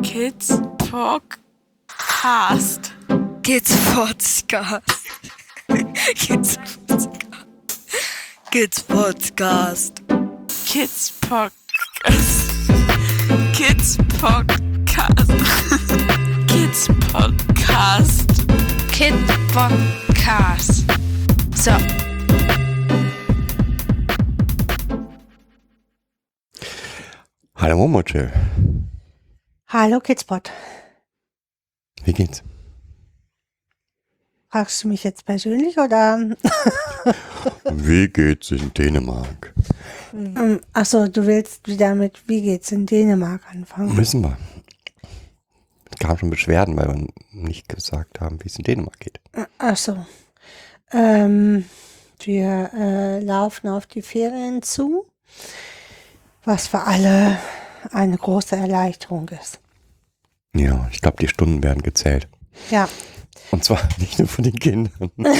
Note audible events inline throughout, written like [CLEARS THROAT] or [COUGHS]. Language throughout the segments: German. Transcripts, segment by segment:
[LAUGHS] Kids Podcast. Kids Podcast. Kids Podcast. Kids Podcast. Kids Podcast. Kids Podcast. Kids Podcast. Kid Podcast. So. Hallo Momochill. Hallo Kidspot. Wie geht's? Fragst du mich jetzt persönlich oder? [LAUGHS] Wie geht's in Dänemark? Ähm, Achso, du willst wieder mit Wie geht's in Dänemark anfangen? Müssen wir. Es kamen schon Beschwerden, weil wir nicht gesagt haben, wie es in Dänemark geht. Achso. Ähm, wir äh, laufen auf die Ferien zu, was für alle eine große Erleichterung ist. Ja, ich glaube, die Stunden werden gezählt. Ja. Und zwar [LAUGHS] nicht nur von den Kindern. [LAUGHS]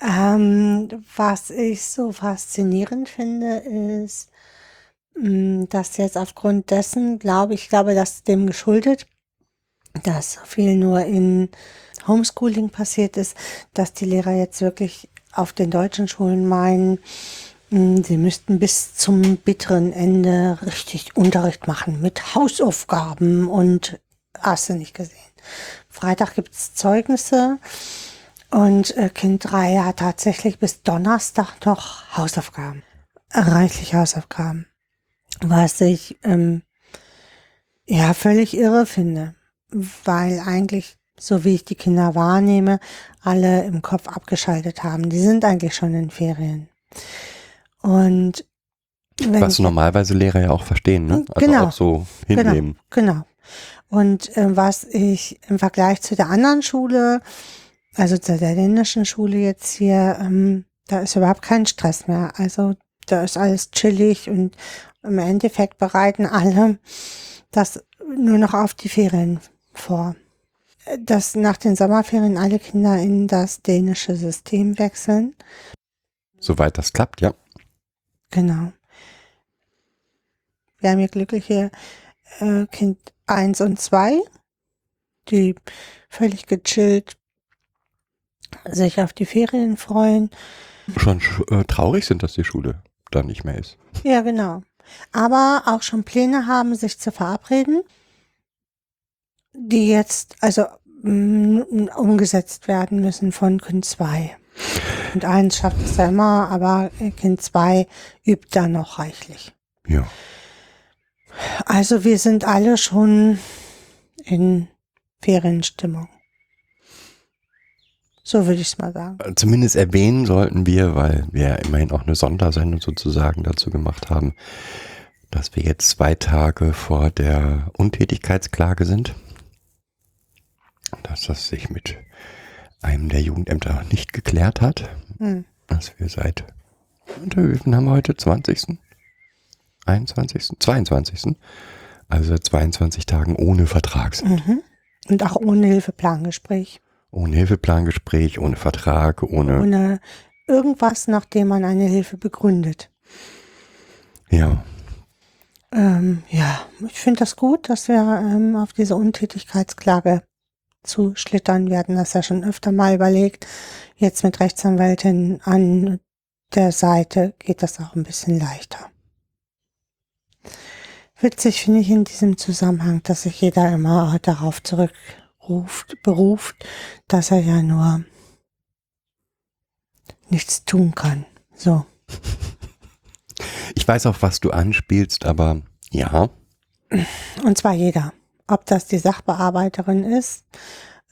Ähm, was ich so faszinierend finde, ist, mh, dass jetzt aufgrund dessen, glaube ich, glaube, das dem geschuldet, dass so viel nur in Homeschooling passiert ist, dass die Lehrer jetzt wirklich auf den deutschen Schulen meinen, sie müssten bis zum bitteren Ende richtig Unterricht machen mit Hausaufgaben und hast du nicht gesehen. Freitag gibt's Zeugnisse. Und äh, Kind 3 hat tatsächlich bis Donnerstag noch Hausaufgaben. Reichlich Hausaufgaben. Was ich ähm, ja völlig irre finde. Weil eigentlich, so wie ich die Kinder wahrnehme, alle im Kopf abgeschaltet haben. Die sind eigentlich schon in Ferien. Und Was normalerweise Lehrer ja auch verstehen, ne? Also Genau. auch so hinnehmen. Genau. Und äh, was ich im Vergleich zu der anderen Schule, also zu der dänischen Schule jetzt hier, ähm, da ist überhaupt kein Stress mehr. Also da ist alles chillig und im Endeffekt bereiten alle das nur noch auf die Ferien vor. Dass nach den Sommerferien alle Kinder in das dänische System wechseln. Soweit das klappt, ja. Genau. Wir haben hier glückliche äh, Kind 1 und 2, die völlig gechillt sich auf die Ferien freuen. Schon sch- äh, traurig sind, dass die Schule da nicht mehr ist. Ja, genau. Aber auch schon Pläne haben, sich zu verabreden, die jetzt also umgesetzt werden müssen von Kind 2. Und eins schafft es ja immer, aber Kind 2 übt da noch reichlich. Ja. Also wir sind alle schon in Ferienstimmung. So würde ich es mal sagen. Äh, Zumindest erwähnen sollten wir, weil wir ja immerhin auch eine Sondersendung sozusagen dazu gemacht haben, dass wir jetzt zwei Tage vor der Untätigkeitsklage sind. Dass das sich mit einem der Jugendämter nicht geklärt hat. Hm. Dass wir seit, viel haben wir heute? 20. 21. 22. Also seit 22 Tagen ohne Vertrag sind. Mhm. Und auch ohne Hilfeplangespräch. Ohne Hilfeplangespräch, ohne Vertrag, ohne, Ohne irgendwas, nachdem man eine Hilfe begründet. ja. Ähm, ja, ich finde das gut, dass wir ähm, auf diese Untätigkeitsklage zuschlittern. Wir hatten das ja schon öfter mal überlegt. Jetzt mit Rechtsanwältin an der Seite geht das auch ein bisschen leichter. Witzig finde ich in diesem Zusammenhang, dass sich jeder immer darauf zurückruft, beruft, dass er ja nur nichts tun kann. So. Ich weiß auch, was du anspielst, aber ja, Und zwar jeder. Ob das die Sachbearbeiterin ist,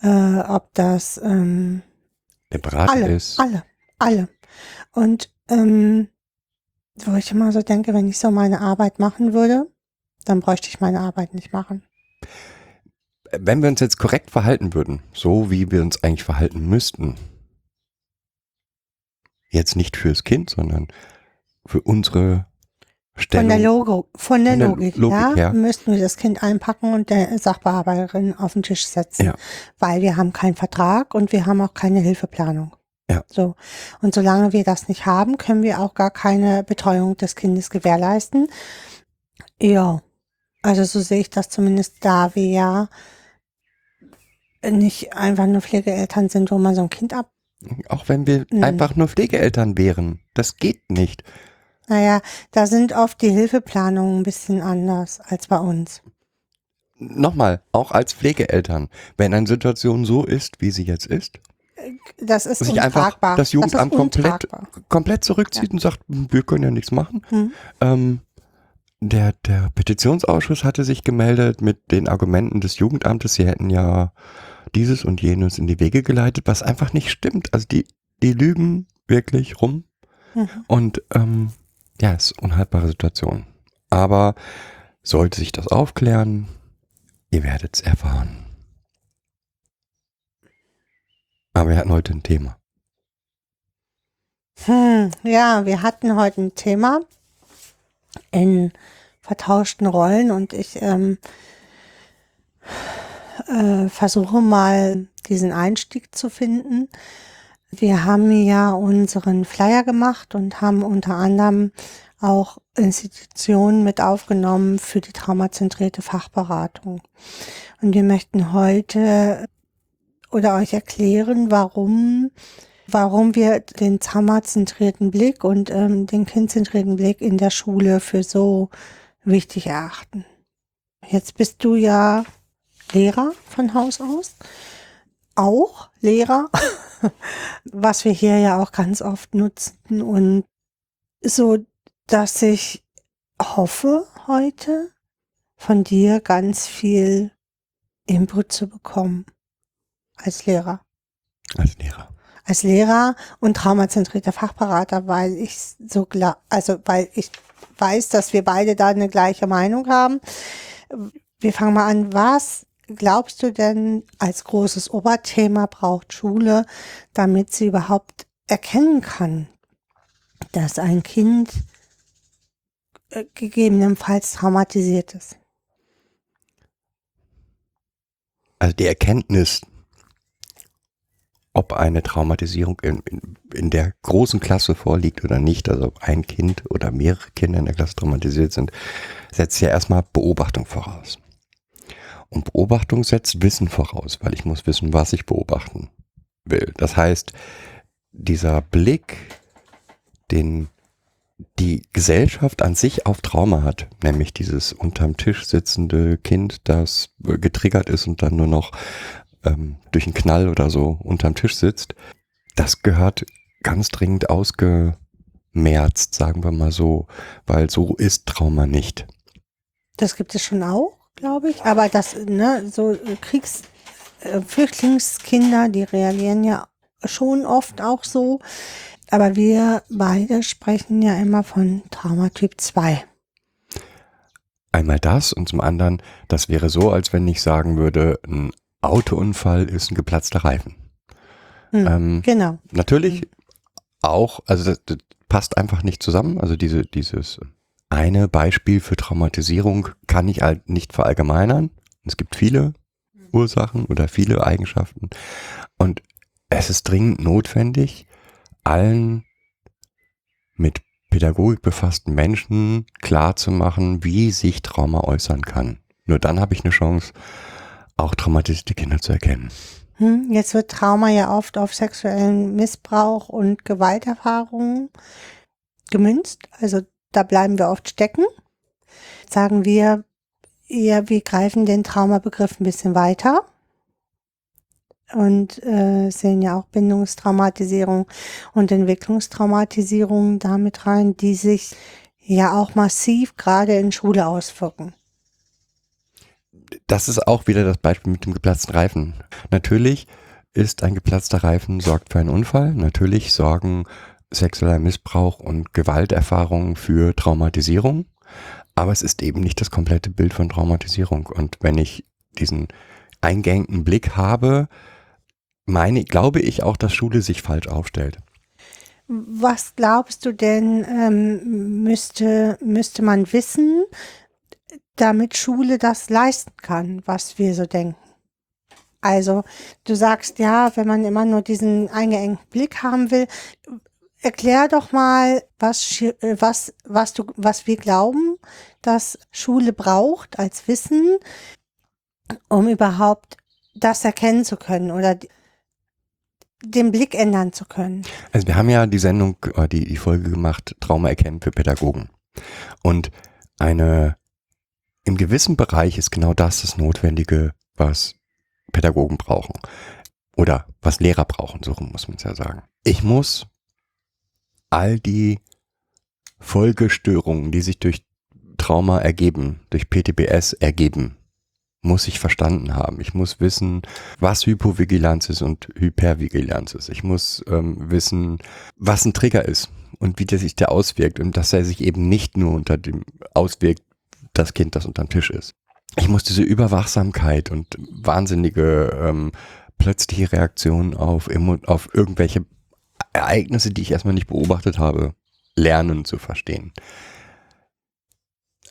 äh, ob das ähm, der Berater alle, ist. alle, alle. Und ähm, wo ich immer so denke, wenn ich so meine Arbeit machen würde, dann bräuchte ich meine Arbeit nicht machen. Wenn wir uns jetzt korrekt verhalten würden, so wie wir uns eigentlich verhalten müssten, jetzt nicht fürs Kind, sondern für unsere Von Stellung. der Logo, von der Von der Logik, Logik ja, her. müssten wir das Kind einpacken und der Sachbearbeiterin auf den Tisch setzen, Ja. weil wir haben keinen Vertrag und wir haben auch keine Hilfeplanung. Ja. So. Und solange wir das nicht haben, können wir auch gar keine Betreuung des Kindes gewährleisten. Ja. Also so sehe ich das zumindest, da wir ja nicht einfach nur Pflegeeltern sind, wo man so ein Kind ab. Auch wenn wir einfach nur Pflegeeltern wären. Das geht nicht. Naja, da sind oft die Hilfeplanungen ein bisschen anders als bei uns. Nochmal, auch als Pflegeeltern, wenn eine Situation so ist, wie sie jetzt ist, Das ist sich einfach das Jugendamt ist komplett, komplett zurückzieht und sagt, wir können ja nichts machen. Hm. Ähm, der, der Petitionsausschuss hatte sich gemeldet mit den Argumenten des Jugendamtes, sie hätten ja dieses und jenes in die Wege geleitet, was einfach nicht stimmt. Also die, die lügen wirklich rum Mhm. und ähm, ja, es ist unhaltbare Situation. Aber sollte sich das aufklären, ihr werdet es erfahren. Aber wir hatten heute ein Thema. Hm, ja, wir hatten heute ein Thema in vertauschten Rollen und ich ähm, äh, versuche mal diesen Einstieg zu finden. Wir haben ja unseren Flyer gemacht und haben unter anderem auch Institutionen mit aufgenommen für die traumazentrierte Fachberatung. Und wir möchten heute oder euch erklären, warum warum wir den traumazentrierten Blick und ähm, den kindzentrierten Blick in der Schule für so wichtig erachten. Jetzt bist du ja Lehrer von Haus aus, auch Lehrer, [LAUGHS] was wir hier ja auch ganz oft nutzen und so, dass ich hoffe heute von dir ganz viel Input zu bekommen als Lehrer Als Lehrer. als Lehrer und traumazentrierter Fachberater, weil ich so klar, also weil ich weiß, dass wir beide da eine gleiche Meinung haben. Wir fangen mal an. Was glaubst du denn als großes Oberthema braucht Schule, damit sie überhaupt erkennen kann, dass ein Kind äh, gegebenenfalls traumatisiert ist? Also die Erkenntnis, ob eine Traumatisierung in, in, in der großen Klasse vorliegt oder nicht, also ob ein Kind oder mehrere Kinder in der Klasse traumatisiert sind, setzt ja erstmal Beobachtung voraus. Und Beobachtung setzt Wissen voraus, weil ich muss wissen, was ich beobachten will. Das heißt, dieser Blick, den die Gesellschaft an sich auf Trauma hat, nämlich dieses unterm Tisch sitzende Kind, das getriggert ist und dann nur noch ähm, durch einen Knall oder so unterm Tisch sitzt, das gehört ganz dringend ausgemerzt, sagen wir mal so, weil so ist Trauma nicht. Das gibt es schon auch, glaube ich. Aber das, ne, so äh, Kriegs-, äh, Flüchtlingskinder, die reagieren ja schon oft auch so. Aber wir beide sprechen ja immer von Traumatyp 2. Einmal das und zum anderen, das wäre so, als wenn ich sagen würde, ein Autounfall ist ein geplatzter Reifen. Hm, Ähm, genau. Natürlich auch, also das, das passt einfach nicht zusammen. Also diese, dieses eine Beispiel für Traumatisierung kann ich halt nicht verallgemeinern. Es gibt viele Ursachen oder viele Eigenschaften. Und es ist dringend notwendig, allen mit Pädagogik befassten Menschen klarzumachen, wie sich Trauma äußern kann. Nur dann habe ich eine Chance, auch traumatisierte Kinder zu erkennen. Hm, jetzt wird Trauma ja oft auf sexuellen Missbrauch und Gewalterfahrungen gemünzt. Also da bleiben wir oft stecken. Sagen wir eher, wir greifen den Traumabegriff ein bisschen weiter und äh, sehen ja auch Bindungstraumatisierung und Entwicklungstraumatisierung damit rein, die sich ja auch massiv gerade in Schule auswirken. das ist auch wieder das Beispiel mit dem geplatzten Reifen. Natürlich ist ein geplatzter Reifen sorgt für einen Unfall. Natürlich sorgen sexueller Missbrauch und Gewalterfahrungen für Traumatisierung. Aber es ist eben nicht das komplette Bild von Traumatisierung. Und wenn ich diesen eingängten Blick habe, meine, glaube ich auch, dass Schule sich falsch aufstellt. Was glaubst du denn, ähm, müsste, müsste man wissen, damit Schule das leisten kann, was wir so denken? Also, du sagst ja, wenn man immer nur diesen eingeengten Blick haben will, erklär doch mal, was, äh, was, was du, was wir glauben, das Schule braucht als Wissen, um überhaupt das erkennen zu können oder den Blick ändern zu können? Also wir haben ja die Sendung, äh, die, die Folge gemacht, Trauma erkennen für Pädagogen. Und eine, im gewissen Bereich ist genau das das Notwendige, was Pädagogen brauchen. Oder was Lehrer brauchen, so muss man es ja sagen. Ich muss all die Folgestörungen, die sich durch Trauma ergeben, durch PTBS ergeben, muss ich verstanden haben. Ich muss wissen, was Hypovigilanz ist und Hypervigilanz ist. Ich muss ähm, wissen, was ein Trigger ist und wie der sich der auswirkt und dass er sich eben nicht nur unter dem auswirkt, das Kind, das unter dem Tisch ist. Ich muss diese Überwachsamkeit und wahnsinnige ähm, plötzliche Reaktionen auf, auf irgendwelche Ereignisse, die ich erstmal nicht beobachtet habe, lernen zu verstehen.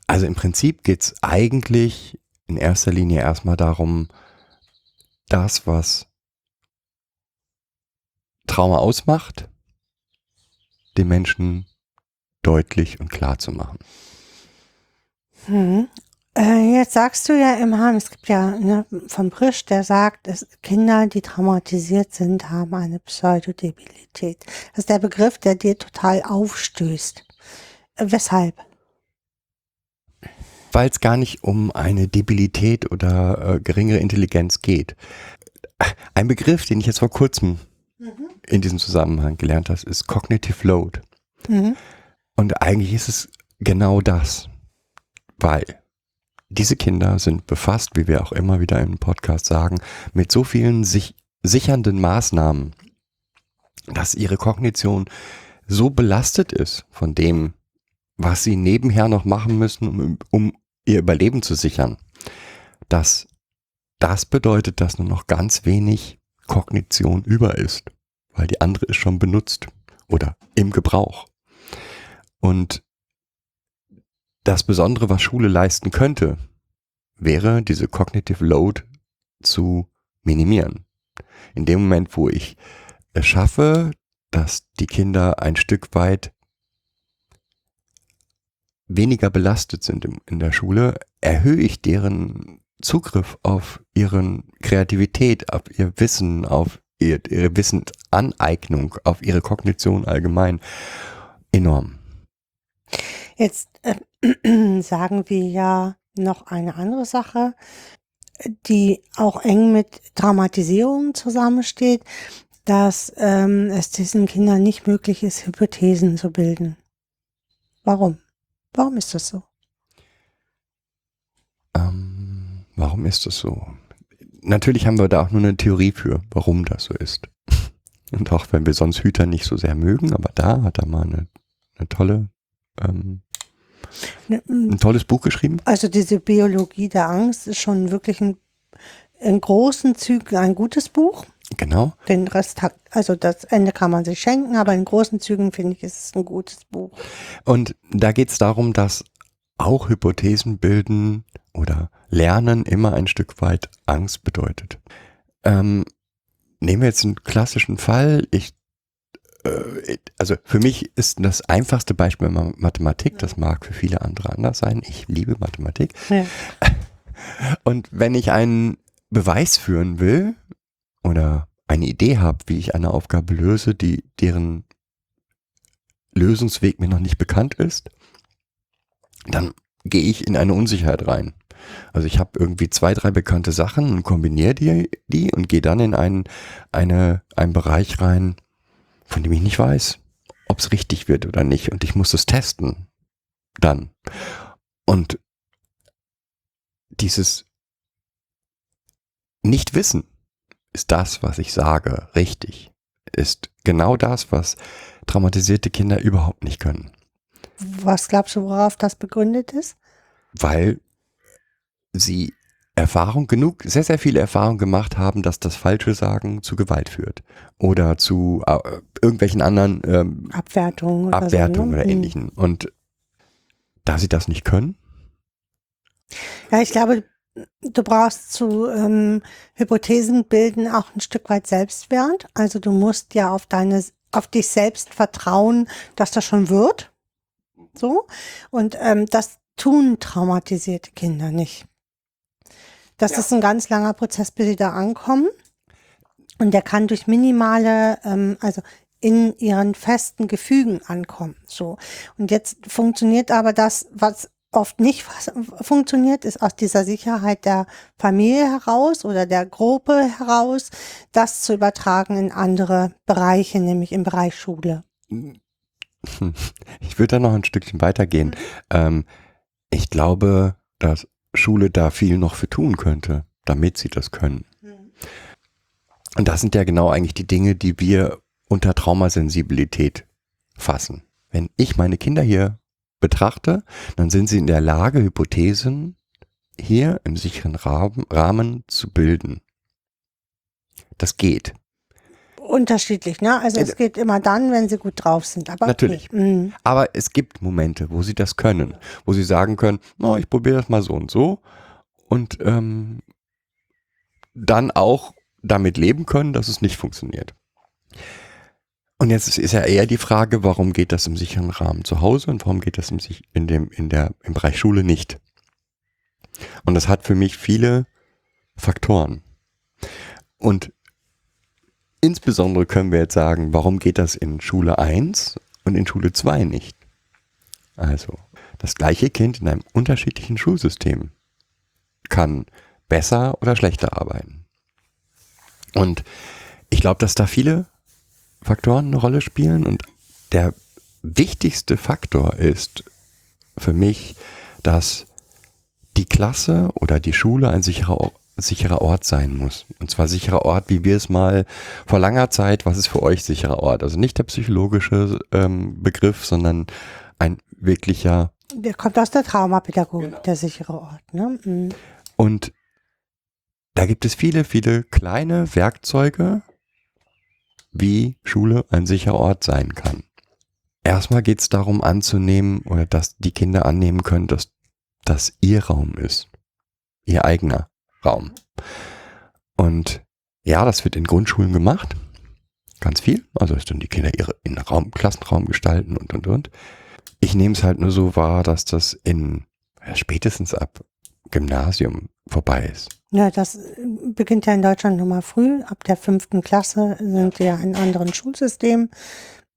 Also im Prinzip geht es eigentlich in erster Linie erstmal darum, das, was Trauma ausmacht, den Menschen deutlich und klar zu machen. Hm. Äh, jetzt sagst du ja immer, es gibt ja ne, von Brisch, der sagt, dass Kinder, die traumatisiert sind, haben eine Pseudodebilität. Das ist der Begriff, der dir total aufstößt. Äh, weshalb? Weil es gar nicht um eine Debilität oder äh, geringere Intelligenz geht. Ein Begriff, den ich jetzt vor kurzem mhm. in diesem Zusammenhang gelernt habe, ist Cognitive Load. Mhm. Und eigentlich ist es genau das. Weil diese Kinder sind befasst, wie wir auch immer wieder im Podcast sagen, mit so vielen sich sichernden Maßnahmen, dass ihre Kognition so belastet ist von dem, was sie nebenher noch machen müssen, um, um ihr Überleben zu sichern, dass das bedeutet, dass nur noch ganz wenig Kognition über ist, weil die andere ist schon benutzt oder im Gebrauch. Und das Besondere, was Schule leisten könnte, wäre diese Cognitive Load zu minimieren. In dem Moment, wo ich es schaffe, dass die Kinder ein Stück weit weniger belastet sind in der Schule, erhöhe ich deren Zugriff auf ihren Kreativität, auf ihr Wissen, auf ihr, ihre Wissensaneignung, auf ihre Kognition allgemein enorm. Jetzt äh, [CLEARS THROAT] sagen wir ja noch eine andere Sache, die auch eng mit Traumatisierung zusammensteht, dass ähm, es diesen Kindern nicht möglich ist, Hypothesen zu bilden. Warum? Warum ist das so? Ähm, warum ist das so? Natürlich haben wir da auch nur eine Theorie für, warum das so ist. [LAUGHS] Und auch wenn wir sonst Hüter nicht so sehr mögen, aber da hat er mal eine, eine tolle ähm. Ein tolles Buch geschrieben? Also diese Biologie der Angst ist schon wirklich ein, in großen Zügen ein gutes Buch. Genau. Den Rest hat, also das Ende kann man sich schenken, aber in großen Zügen finde ich, ist es ein gutes Buch. Und da geht es darum, dass auch Hypothesen bilden oder lernen immer ein Stück weit Angst bedeutet. Ähm, nehmen wir jetzt einen klassischen Fall. Ich also für mich ist das einfachste Beispiel Mathematik, das mag für viele andere anders sein. Ich liebe Mathematik. Ja. [LAUGHS] Und wenn ich einen Beweis führen will oder eine Idee habe, wie ich eine Aufgabe löse, die deren Lösungsweg mir noch nicht bekannt ist, dann gehe ich in eine Unsicherheit rein. Also ich habe irgendwie zwei, drei bekannte Sachen und kombiniere die, die und gehe dann in einen, eine, einen Bereich rein, von dem ich nicht weiß, ob es richtig wird oder nicht. Und ich muss es testen. Dann. Und dieses Nichtwissen ist das, was ich sage, richtig. Ist genau das, was traumatisierte Kinder überhaupt nicht können. Was glaubst du, worauf das begründet ist? Weil sie Erfahrung genug, sehr, sehr viele Erfahrungen gemacht haben, dass das falsche Sagen zu Gewalt führt. Oder zu äh, irgendwelchen anderen ähm, Abwertungen oder, Abwertungen so, ne? oder mhm. ähnlichen. Und da sie das nicht können? Ja, ich glaube, du brauchst zu ähm, Hypothesen bilden auch ein Stück weit Selbstwert. Also du musst ja auf deine, auf dich selbst vertrauen, dass das schon wird. So. Und ähm, das tun traumatisierte Kinder nicht. Das Ja. ist ein ganz langer Prozess, bis sie da ankommen. Und der kann durch minimale, ähm, also in ihren festen Gefügen ankommen. So. Und jetzt funktioniert aber das, was oft nicht [LAUGHS] funktioniert, ist aus dieser Sicherheit der Familie heraus oder der Gruppe heraus, das zu übertragen in andere Bereiche, nämlich im Bereich Schule. [LAUGHS] Ich würde da noch ein Stückchen weitergehen. Ähm, ich glaube, dass Schule da viel noch für tun könnte, damit sie das können. Und das sind ja genau eigentlich die Dinge, die wir unter Traumasensibilität fassen. Wenn ich meine Kinder hier betrachte, dann sind sie in der Lage, Hypothesen hier im sicheren Rahmen, Rahmen zu bilden. Das geht. Unterschiedlich, ne? Also es geht immer dann, wenn sie gut drauf sind. Aber Natürlich. Mhm. Aber es gibt Momente, wo sie das können, wo sie sagen können, no, ich probiere das mal so und so und ähm, dann auch damit leben können, dass es nicht funktioniert. Und jetzt ist- ja eher die Frage, warum geht das im sicheren Rahmen zu Hause und warum geht das im, in dem, in der, im Bereich Schule nicht? Und das hat für mich viele Faktoren. Und insbesondere können wir jetzt sagen, warum geht das in Schule 1 und in Schule 2 nicht? Also, das gleiche Kind in einem unterschiedlichen Schulsystem kann besser oder schlechter arbeiten. Und ich glaube, dass da viele Faktoren eine Rolle spielen und der wichtigste Faktor ist für mich, dass die Klasse oder die Schule ein sicherer, sicherer Ort sein muss. Und zwar sicherer Ort, wie wir es mal vor langer Zeit, was ist für euch sicherer Ort? Also nicht der psychologische ähm, Begriff, sondern ein wirklicher Der kommt aus der Traumapädagogik, der sichere Ort. Ne? Mhm. Und da gibt es viele, viele kleine Werkzeuge, wie Schule ein sicherer Ort sein kann. Erstmal geht es darum anzunehmen oder dass die Kinder annehmen können, dass das ihr Raum ist. Ihr eigener Raum. Und ja, das wird in Grundschulen gemacht. Ganz viel. Also dass dann die Kinder ihre in Raum, Klassenraum gestalten und und und. Ich nehme es halt nur so wahr, dass das in ja, spätestens ab Gymnasium vorbei ist. Ja, das äh, beginnt ja in Deutschland nochmal früh. Ab der fünften Klasse sind wir in anderen Schulsystemen.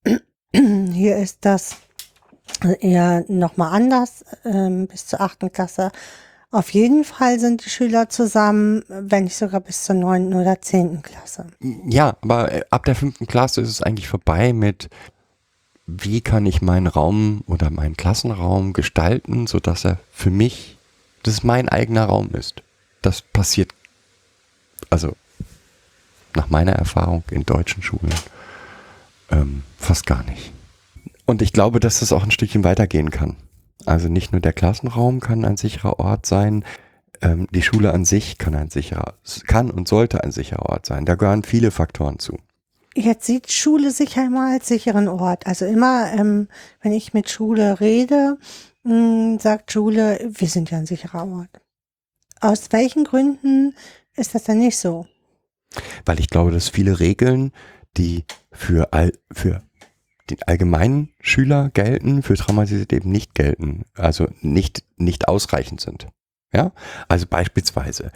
[CLEARS THROAT] Hier ist das eher nochmal anders, ähm, bis zur achten Klasse. Auf jeden Fall sind die Schüler zusammen, wenn nicht sogar bis zur neunten oder zehnten Klasse. Ja, aber äh, ab der fünften Klasse ist es eigentlich vorbei mit, wie kann ich meinen Raum oder meinen Klassenraum gestalten, sodass er für mich, das ist mein eigener Raum ist. Das passiert, also nach meiner Erfahrung in deutschen Schulen, ähm, fast gar nicht. Und ich glaube, dass das auch ein Stückchen weitergehen kann. Also nicht nur der Klassenraum kann ein sicherer Ort sein, ähm, die Schule an sich kann ein sicherer, kann und sollte ein sicherer Ort sein. Da gehören viele Faktoren zu. Jetzt sieht Schule sich immer als sicheren Ort. Also immer, ähm, wenn ich mit Schule rede, mh, sagt Schule, wir sind ja ein sicherer Ort. Aus welchen Gründen ist das denn nicht so? Weil ich glaube, dass viele Regeln, die für, all, für den allgemeinen Schüler gelten, für Traumatisierte eben nicht gelten, also nicht, nicht ausreichend sind. Ja, also beispielsweise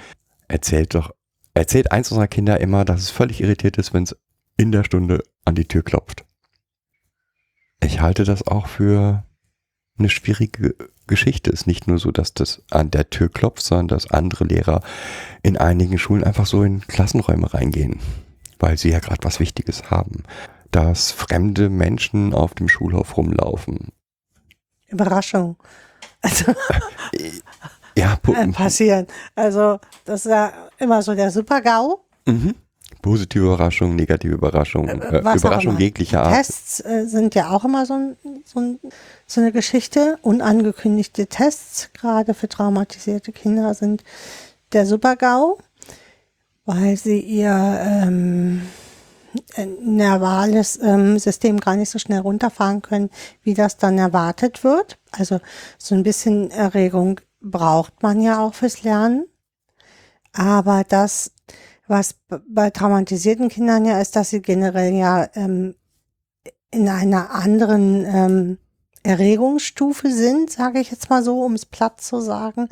erzählt doch, erzählt eins unserer Kinder immer, dass es völlig irritiert ist, wenn es in der Stunde an die Tür klopft. Ich halte das auch für eine schwierige Geschichte. Es ist nicht nur so, dass das an der Tür klopft, sondern dass andere Lehrer in einigen Schulen einfach so in Klassenräume reingehen, weil sie ja gerade was Wichtiges haben. Dass fremde Menschen auf dem Schulhof rumlaufen. Überraschung. Also [LAUGHS] Ja, äh, passieren. Also das ist ja immer so der Super-GAU. mhm. positive Überraschung, negative Überraschung, äh, auch Überraschung jeglicher Art. Tests äh, sind ja auch immer so, ein, so, ein, so eine Geschichte. Unangekündigte Tests, gerade für traumatisierte Kinder, sind der Super-GAU, weil sie ihr ähm, äh, nervales ähm, System gar nicht so schnell runterfahren können, wie das dann erwartet wird. Also so ein bisschen Erregung braucht man ja auch fürs Lernen. Aber das, was bei traumatisierten Kindern ja ist, dass sie generell ja ähm, in einer anderen ähm, Erregungsstufe sind, sage ich jetzt mal so, um es platt zu sagen.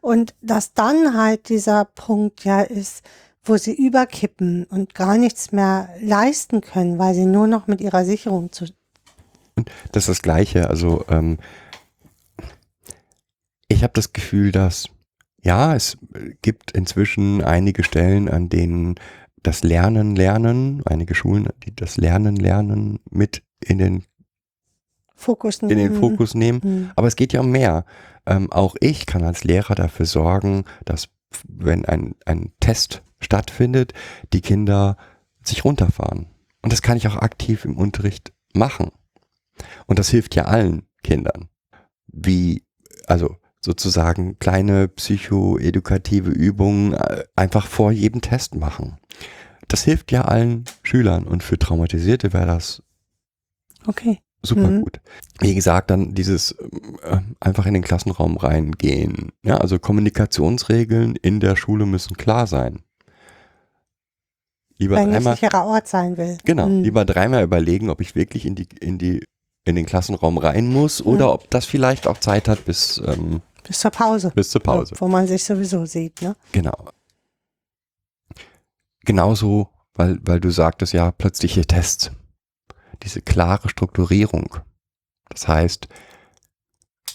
Und dass dann halt dieser Punkt ja ist, wo sie überkippen und gar nichts mehr leisten können, weil sie nur noch mit ihrer Sicherung zu. Und das ist das Gleiche. Also ähm, ich habe das Gefühl, dass ja, es gibt inzwischen einige Stellen, an denen das Lernen, Lernen, einige Schulen, die das Lernen, Lernen mit in den, Fokus in den nehmen. Fokus nehmen. Mhm. Aber es geht ja um mehr. Ähm, auch ich kann als Lehrer dafür sorgen, dass wenn ein, ein Test stattfindet, die Kinder sich runterfahren. Und das kann ich auch aktiv im Unterricht machen. Und das hilft ja allen Kindern. Wie, also sozusagen kleine psychoedukative Übungen äh, einfach vor jedem Test machen. Das hilft ja allen Schülern und für Traumatisierte wäre das Okay. super Mhm. gut. Wie gesagt, dann dieses äh, einfach in den Klassenraum reingehen. Ja, also Kommunikationsregeln in der Schule müssen klar sein. Lieber ein dreimal, sicherer Ort sein will. genau, Mhm. lieber dreimal überlegen, ob ich wirklich in die, in die, in den Klassenraum rein muss oder Mhm. ob das vielleicht auch Zeit hat bis, ähm, Bis zur Pause. bis zur Pause. Wo man sich sowieso sieht, ne? Genau. Genauso, weil, weil du sagtest, ja, plötzliche Tests. Diese klare Strukturierung. Das heißt,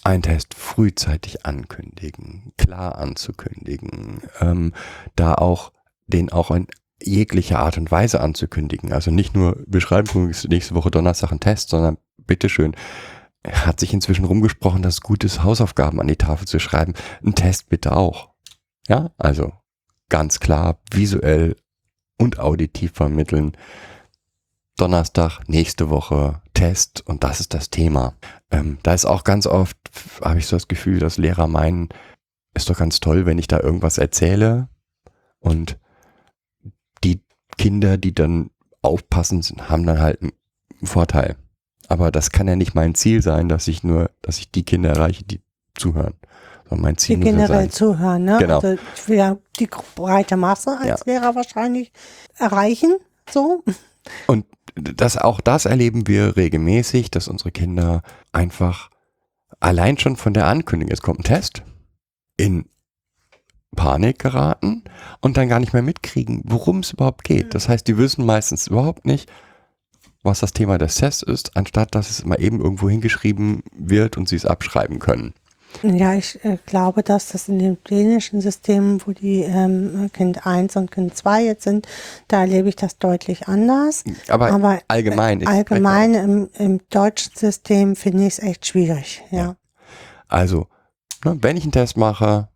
ein Test frühzeitig ankündigen, klar anzukündigen, ähm, da auch den auch in jeglicher Art und Weise anzukündigen. Also nicht nur, wir schreiben nächste Woche Donnerstag einen Test, sondern bitteschön, hat sich inzwischen rumgesprochen, dass es gut ist, Hausaufgaben an die Tafel zu schreiben. Ein Test bitte auch. Ja, also ganz klar visuell und auditiv vermitteln. Donnerstag, nächste Woche Test und das ist das Thema. Ähm, da ist auch ganz oft, habe ich so das Gefühl, dass Lehrer meinen, ist doch ganz toll, wenn ich da irgendwas erzähle und Kinder, die dann aufpassen, sind, haben dann halt einen Vorteil. Aber das kann ja nicht mein Ziel sein, dass ich nur, dass ich die Kinder erreiche, die zuhören. Sondern mein Ziel Die muss ja generell sein. zuhören, ne? Genau. Also wir die breite Masse als Lehrer wahrscheinlich erreichen, so. Und das, auch das erleben wir regelmäßig, dass unsere Kinder einfach allein schon von der Ankündigung, es kommt ein Test, in Panik geraten und dann gar nicht mehr mitkriegen, worum es überhaupt geht. Das heißt, die wissen meistens überhaupt nicht, was das Thema des Tests ist, anstatt dass es mal eben irgendwo hingeschrieben wird und sie es abschreiben können. Ja, ich äh, glaube, dass das in den dänischen Systemen, wo die ähm, Kind 1 und Kind 2 jetzt sind, da erlebe ich das deutlich anders. Aber, Aber allgemein. spreche allgemein im, im deutschen System finde ich es echt schwierig, ja. Ja. Also, ne, wenn ich einen Test mache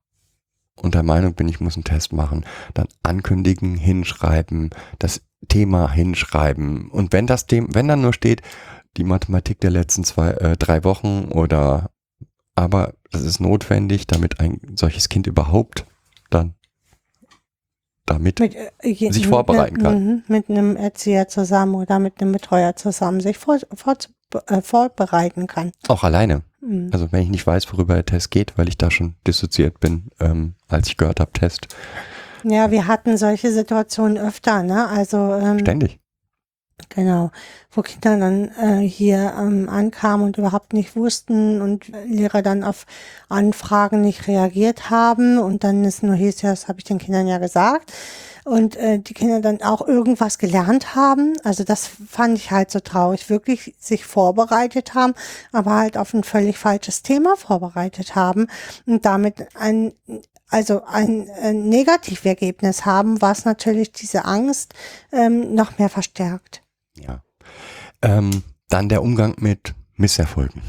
und der Meinung bin, ich muss einen Test machen, dann ankündigen, hinschreiben, das Thema hinschreiben. Und wenn das Thema, wenn dann nur steht, die Mathematik der letzten zwei, äh, drei Wochen oder aber das ist notwendig, damit ein solches Kind überhaupt dann damit Mit, äh, je- Sich vorbereiten ne- kann. mhm, Mit einem Erzieher zusammen oder mit einem Betreuer zusammen sich vor, vor, äh, vorbereiten kann. auch alleine. Mhm. Also wenn ich nicht weiß, worüber der Test geht, weil ich da schon dissoziiert bin, ähm, als ich gehört habe, Test, Ja, wir hatten solche Situationen öfter, ne? Also ähm, ständig. Genau, wo Kinder dann äh, hier ähm, ankamen und überhaupt nicht wussten und Lehrer dann auf Anfragen nicht reagiert haben und dann ist nur hieß, ja, das habe ich den Kindern ja gesagt und äh, die Kinder dann auch irgendwas gelernt haben. Also das fand ich halt so traurig, wirklich sich vorbereitet haben, aber halt auf ein völlig falsches Thema vorbereitet haben und damit ein also ein, ein Negativergebnis haben, was natürlich diese Angst ähm, noch mehr verstärkt. Ja. Ähm, dann der Umgang mit Misserfolgen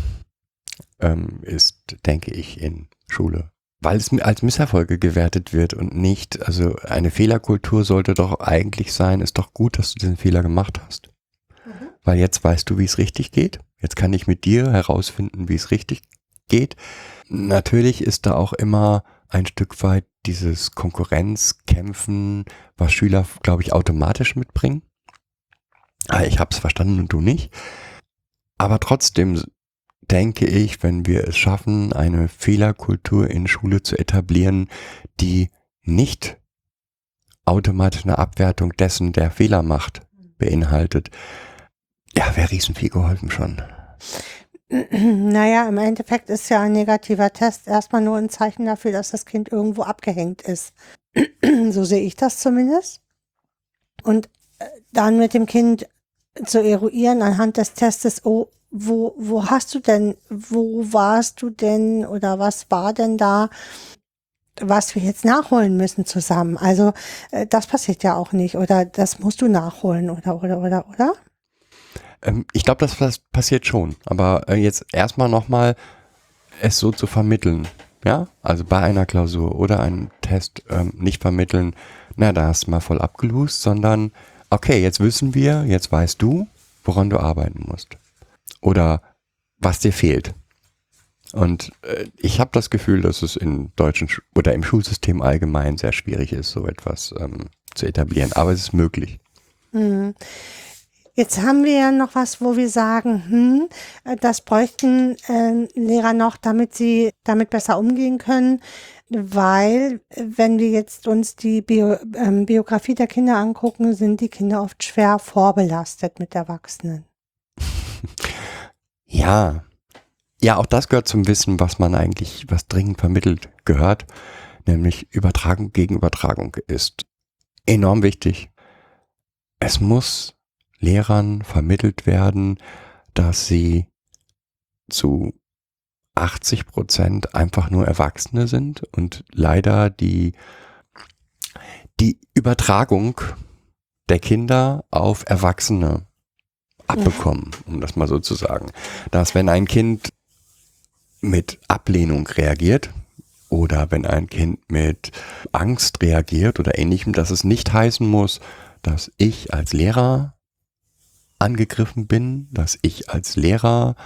ähm, ist, denke ich, in Schule. Weil es als Misserfolge gewertet wird und nicht, also eine Fehlerkultur sollte doch eigentlich sein, ist doch gut, dass du diesen Fehler gemacht hast. Weil jetzt weißt du, wie es richtig geht. Jetzt kann ich mit dir herausfinden, wie es richtig geht. Natürlich ist da auch immer ein Stück weit dieses Konkurrenzkämpfen, was Schüler, glaube ich, automatisch mitbringen. Ah, Ich habe es verstanden und du nicht. Aber trotzdem denke ich, wenn wir es schaffen, eine Fehlerkultur in Schule zu etablieren, die nicht automatisch eine Abwertung dessen, der Fehler macht, beinhaltet, ja, wäre riesen viel geholfen schon. [CLEARS THROAT] Naja, im Endeffekt ist ja ein negativer Test erstmal nur ein Zeichen dafür, dass das Kind irgendwo abgehängt ist. [CLEARS THROAT] so sehe ich das zumindest. Und äh, dann mit dem Kind zu eruieren anhand des Testes, oh, wo, wo hast du denn, wo warst du denn oder was war denn da, was wir jetzt nachholen müssen zusammen. Also äh, das passiert ja auch nicht oder das musst du nachholen oder oder oder oder? Ähm, ich glaube, das, das passiert schon. Aber äh, jetzt erstmal nochmal es so zu vermitteln. Ja, also bei einer Klausur oder einem Test ähm, nicht vermitteln, na, da hast du mal voll abgelust, sondern okay, jetzt wissen wir, jetzt weißt du, woran du arbeiten musst. Oder was dir fehlt. Und äh, ich habe das Gefühl, dass es in deutschen Sch oder im Schulsystem allgemein sehr schwierig ist, so etwas ähm, zu etablieren. Aber es ist möglich. Mhm. Jetzt haben wir ja noch was, wo wir sagen, hm, das bräuchten äh, Lehrer noch, damit sie damit besser umgehen können, weil wenn wir jetzt uns die Bio, ähm, Biografie der Kinder angucken, sind die Kinder oft schwer vorbelastet mit Erwachsenen. Ja, ja, auch das gehört zum Wissen, was man eigentlich, was dringend vermittelt gehört, nämlich Übertragung gegen Übertragung ist enorm wichtig. Es muss Lehrern vermittelt werden, dass sie zu 80 Prozent einfach nur Erwachsene sind und leider die, die Übertragung der Kinder auf Erwachsene abbekommen, um das mal so zu sagen. Dass wenn ein Kind mit Ablehnung reagiert oder wenn ein Kind mit Angst reagiert oder ähnlichem, dass es nicht heißen muss, dass ich als Lehrer angegriffen bin, dass ich als Lehrer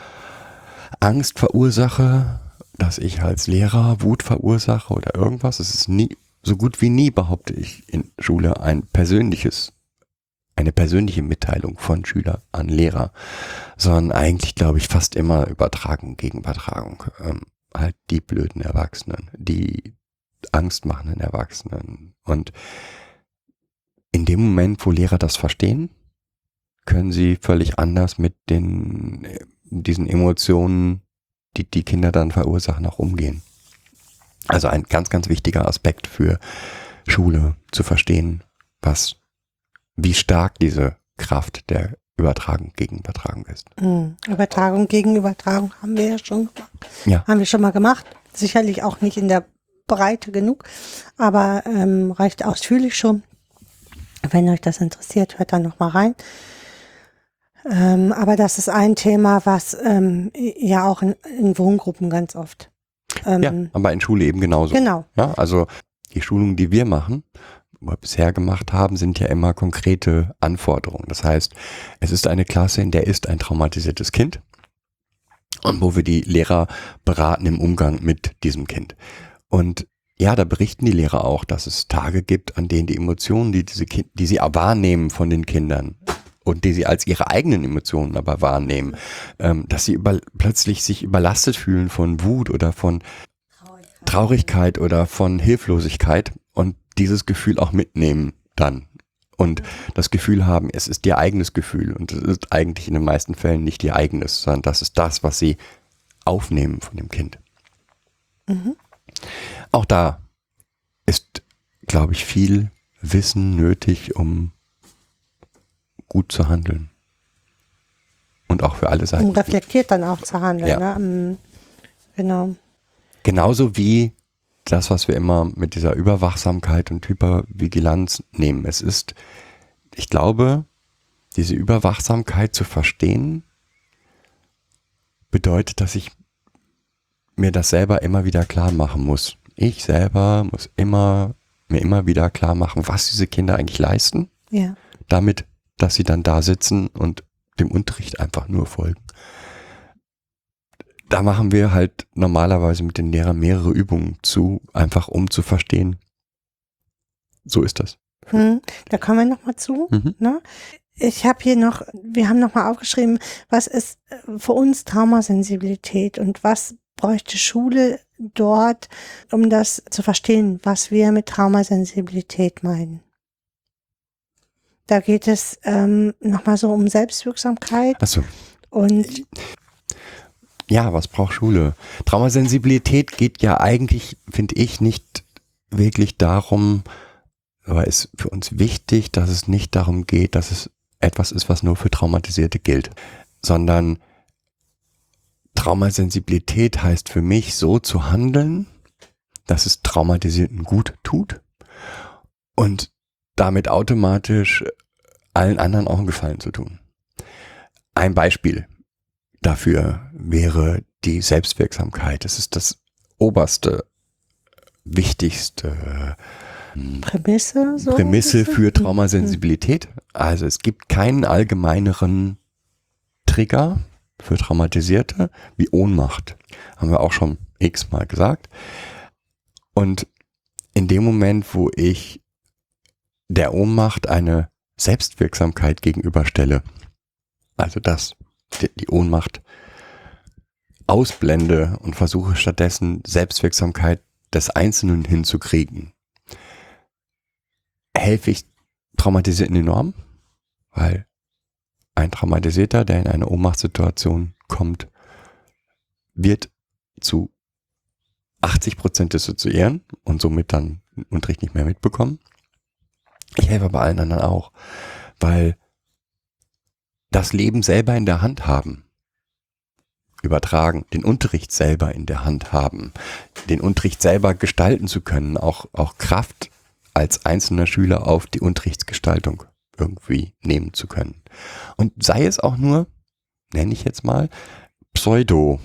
Angst verursache, dass ich als Lehrer Wut verursache oder irgendwas. Es ist nie, so gut wie nie behaupte ich in Schule ein persönliches, eine persönliche Mitteilung von Schüler an Lehrer, sondern eigentlich glaube ich fast immer Übertragung gegen Übertragung. Ähm, halt die blöden Erwachsenen, die angstmachenden Erwachsenen. Und in dem Moment, wo Lehrer das verstehen, können sie völlig anders mit den, diesen Emotionen, die die Kinder dann verursachen, auch umgehen. Also ein ganz, ganz wichtiger Aspekt für Schule zu verstehen, was, wie stark diese Kraft der Übertragung gegen Übertragung ist. Mhm. Übertragung gegen Übertragung haben wir ja schon gemacht. Ja. Haben wir schon mal gemacht. Sicherlich auch nicht in der Breite genug, aber ähm, reicht ausführlich schon. Wenn euch das interessiert, hört dann noch mal rein. Ähm, aber das ist ein Thema, was ähm, ja auch in, in, Wohngruppen ganz oft. Ähm, ja, aber in Schule eben genauso. Genau. Ja, also die Schulungen, die wir machen, bisher gemacht haben, sind ja immer konkrete Anforderungen. Das heißt, es ist eine Klasse, in der ist ein traumatisiertes Kind und wo wir die Lehrer beraten im Umgang mit diesem Kind. Und ja, da berichten die Lehrer auch, dass es Tage gibt, an denen die Emotionen, die diese kind, die sie wahrnehmen von den Kindern, und die sie als ihre eigenen Emotionen aber wahrnehmen, ähm, dass sie über, plötzlich sich überlastet fühlen von Wut oder von Traurigkeit. Traurigkeit oder von Hilflosigkeit und dieses Gefühl auch mitnehmen dann und das Gefühl haben, es ist ihr eigenes Gefühl und es ist eigentlich in den meisten Fällen nicht ihr eigenes, sondern das ist das, was sie aufnehmen von dem Kind. Mhm. Auch da ist, glaube ich, viel Wissen nötig, um gut zu handeln. Und auch für alle Seiten. Um reflektiert dann auch zu handeln. Ja. Ne? Mm, genau. Genauso wie das, was wir immer mit dieser Überwachsamkeit und Hypervigilanz nehmen. Es ist, ich glaube, diese Überwachsamkeit zu verstehen, bedeutet, dass ich mir das selber immer wieder klar machen muss. Ich selber muss immer, mir immer wieder klar machen, was diese Kinder eigentlich leisten. Ja. Damit dass sie dann da sitzen und dem Unterricht einfach nur folgen. Da machen wir halt normalerweise mit den Lehrern mehrere Übungen zu, einfach um zu verstehen, so ist das. Hm, da kommen wir nochmal zu. Mhm. Ne? Ich habe hier noch, wir haben nochmal aufgeschrieben, was ist für uns Traumasensibilität und was bräuchte Schule dort, um das zu verstehen, was wir mit Traumasensibilität meinen. Da geht es ähm, nochmal so um Selbstwirksamkeit. Ach so. Und ja, was braucht Schule? Traumasensibilität geht ja eigentlich, finde ich, nicht wirklich darum, aber ist für uns wichtig, dass es nicht darum geht, dass es etwas ist, was nur für Traumatisierte gilt, sondern Traumasensibilität heißt für mich so zu handeln, dass es Traumatisierten gut tut und damit automatisch allen anderen auch einen Gefallen zu tun. Ein Beispiel dafür wäre die Selbstwirksamkeit. Das ist das oberste, wichtigste hm, Prämisse, so Prämisse für Traumasensibilität. Also es gibt keinen allgemeineren Trigger für Traumatisierte wie Ohnmacht. Haben wir auch schon x-mal gesagt. Und in dem Moment, wo ich der Ohnmacht eine Selbstwirksamkeit gegenüberstelle, also das, die, Ohnmacht ausblende und versuche stattdessen Selbstwirksamkeit des Einzelnen hinzukriegen, helfe ich Traumatisierten enorm, weil ein Traumatisierter, der in eine Ohnmachtssituation kommt, wird zu 80 Prozent dissoziieren und somit dann Unterricht nicht mehr mitbekommen. Ich helfe aber allen anderen auch, weil das Leben selber in der Hand haben, übertragen, den Unterricht selber in der Hand haben, den Unterricht selber gestalten zu können, auch, auch Kraft als einzelner Schüler auf die Unterrichtsgestaltung irgendwie nehmen zu können. Und sei es auch nur, nenne ich jetzt mal, Pseudo